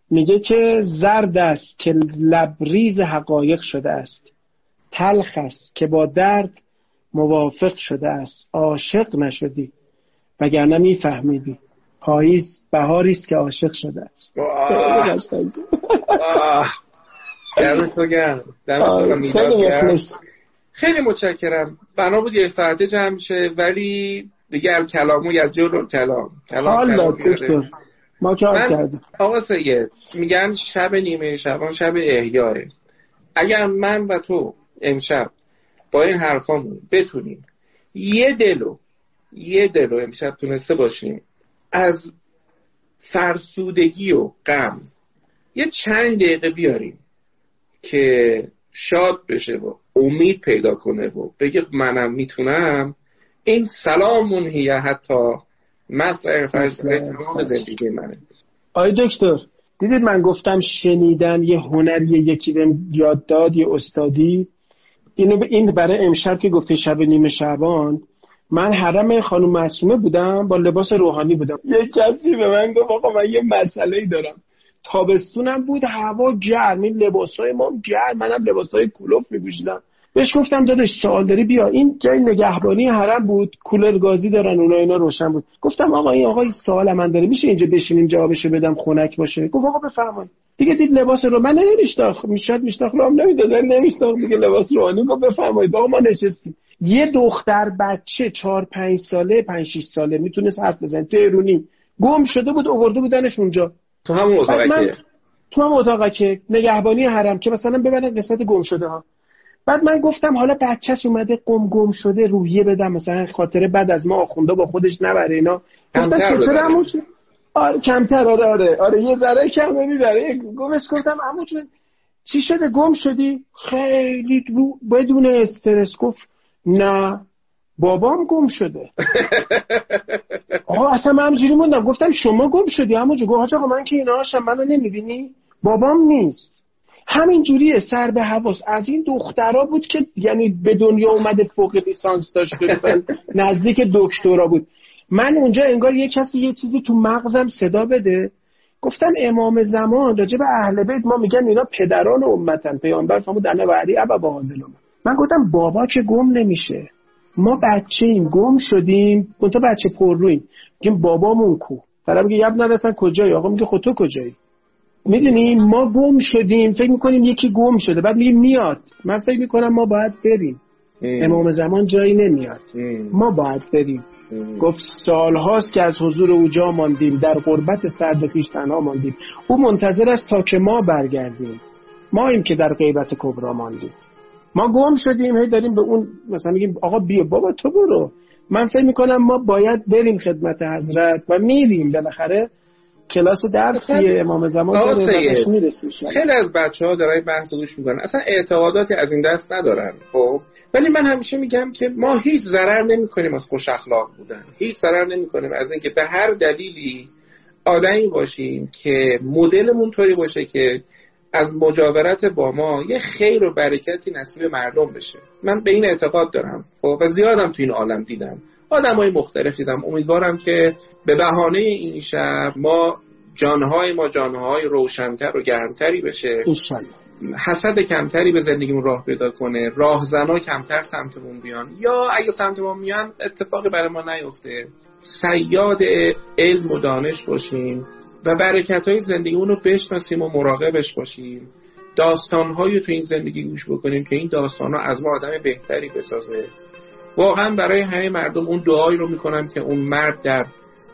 میگه که زرد است که لبریز حقایق شده است. تلخ است که با درد موافق شده است. عاشق نشدی وگرنه میفهمیدی. پاییز بهاری است که عاشق شده است. خیلی متشکرم. بنا بود یه ساعته جمع شه ولی دیگه کلامو از جلو کلام. کلام دکتر. ما کار کردیم. آقا سید میگن شب نیمه شبان شب احیاه اگر من و تو امشب با این حرفامون بتونیم یه دلو یه دلو امشب تونسته باشیم از فرسودگی و غم. یه چند دقیقه بیاریم که شاد بشه و امید پیدا کنه و بگه منم می‌تونم. این سلامون هیه حتی مسئله زندگی منه. آی دکتر دیدید من گفتم شنیدن یه هنری یکی بهم یاد داد یه استادی. اینو این برای امشب که گفته شب نیمه شبان من حرم خانم معصومه بودم با لباس روحانی بودم. یه کسی به من گفت آقا من یه مسئله ای دارم. تابستونم بود هوا گرم این لباسای ما گرم منم لباسای کلوف میپوشیدم. بهش گفتم داداش سوال داری؟ بیا. این جای نگهبانی حرم بود کولر گازی دارن اونا اینا روشن بود. گفتم آقا این آقا این سوال من داره میشه اینجا بشینیم جوابشو بدم خنک باشه؟ گفت آقا بفرمایید. دیگه دید لباس رو من نمیشتاخ می‌شد میشتاخ رو هم نمی‌داد نمیشتاخ دیگه لباس روحانی. گفت بفرمایید آقا ما نشستیم. یه دختر بچه چهار پنج ساله پنج شیش ساله می‌تونست حرف بزنه. تهرونی گم شده بود آورده بودنش اونجا. تو همون تو هم اتاق که نگهبانی حرم که مثلا ببرن قسمت گم شده ها. بعد من گفتم حالا بچهش اومده قم گم شده روحیه بدم مثلا خاطره بعد از ما آخونده با خودش نبره اینا. گفتم چطور آره کمتر آره آره. آره یه ذره کم می‌بره. گمش گفتم عمو چی شده؟ گم شدی؟ خیلی رو بدون استرس. گفت نه بابام گم شده. آقا اصلا من همجوری موندم. گفتم شما گم شدی اما جو گفت آقا من که اینا هاشم منو نمی‌بینی؟ بابام نیست. همین جوریه سر به حواس. از این دخترا بود که یعنی به دنیا اومده فوق لیسانس داشت نزدیک دکترا بود. من اونجا انگار یه کسی یه چیزی تو مغزم صدا بده. گفتم امام زمان راجع به اهل بیت ما میگن اینا پدران امتن. پیامبر فرمود انا و علی ابا من گفتم بابا که گم نمیشه. ما بچه ایم گم شدیم. اون تو بچه پر رویم. میگیم بابامون کو. طرف میگه یب نرسن کجایی؟ آقا میگه خود تو کجایی؟ می‌دونی ما گم شدیم. فکر می‌کنیم یکی گم شده. بعد میگه میاد. من فکر می‌کنم ما باید بریم. امام زمان جایی نمیاد. ما باید بریم. گفت سالهاست که از حضور او جا ماندیم. در غربت سرد خیش تنها ماندیم. او منتظر است تا که ما برگردیم. ما ایم که در غیبت کبرا ماندیم. ما گم شدیم هی داریم به اون مثلا میگیم آقا بیا بابا تو برو. من فکر می‌کنم ما باید بریم خدمت حضرت و میریم. بالاخره کلاس درسی امام زمان داره خیلی از بچه ها دارن بحث گوش می‌کنن. اصلا اعتقاداتی از این دست ندارن خب؟ ولی من همیشه میگم که ما هیچ ضرر نمی کنیم از خوش اخلاق بودن. هیچ ضرر نمی کنیم از اینکه به هر دلیلی آدمی باشیم که مدلمون طوری باشه که از مجاورت با ما یه خیر و برکتی نصیب مردم بشه. من به این اعتقاد دارم. خب و زیادم تو این عالم دیدم. آدم های مختلف دیدم. امیدوارم که به بهانه این شب ما جانهای ما جانهای روشنتر و گرمتری بشه. حسد کمتری به زندگیمون راه پیدا کنه. راهزنا کمتر سمتمون بیان. یا اگه سمتمون میان اتفاقی برای ما نیفته. سیاد علم و دانش باشیم. و برکت های زندگیمون رو بشناسیم و مراقبش باشیم. داستان تو این زندگی گوش بکنیم که این داستان ها از ما آدم بهتری بسازه. واقعا برای همه مردم اون دعایی رو می‌کنم که اون مرد در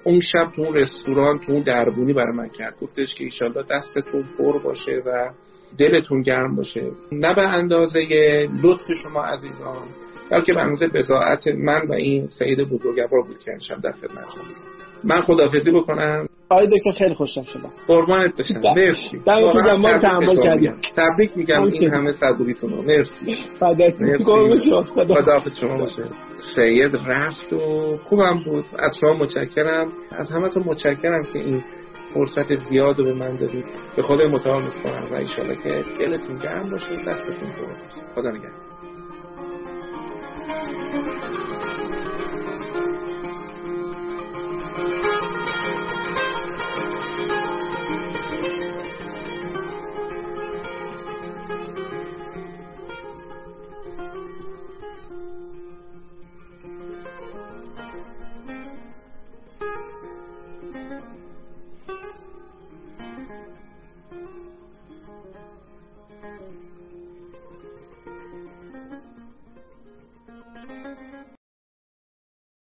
اون شب تو اون رستوران تو اون دربونی برای من کرد. گفتش که ایشالله دستتون پر باشه و دلتون گرم باشه. نه به اندازه لطف شما عزیزان بلکه به اندازه بزاعت من و این سعید بزرگوار بود که امشب در خدمت من خدافزی بکنم. آقای دکتر خیلی خوشم شدم. قربانت بشم. بله. مرسی. دمتون گرم. ما تحمل کردیم تبریک میگم. این همه صبوریتون رو مرسی. فداتون قربون شما. خدا شما باشه. سید رفت و خوبم بود. از شما متشکرم. از همه تو متشکرم که این فرصت زیاد رو به من دادید. به خدای متعال میسپارم و ایشالا که دلتون گرم باشه دستتون پر باشه. خدا نگهدار.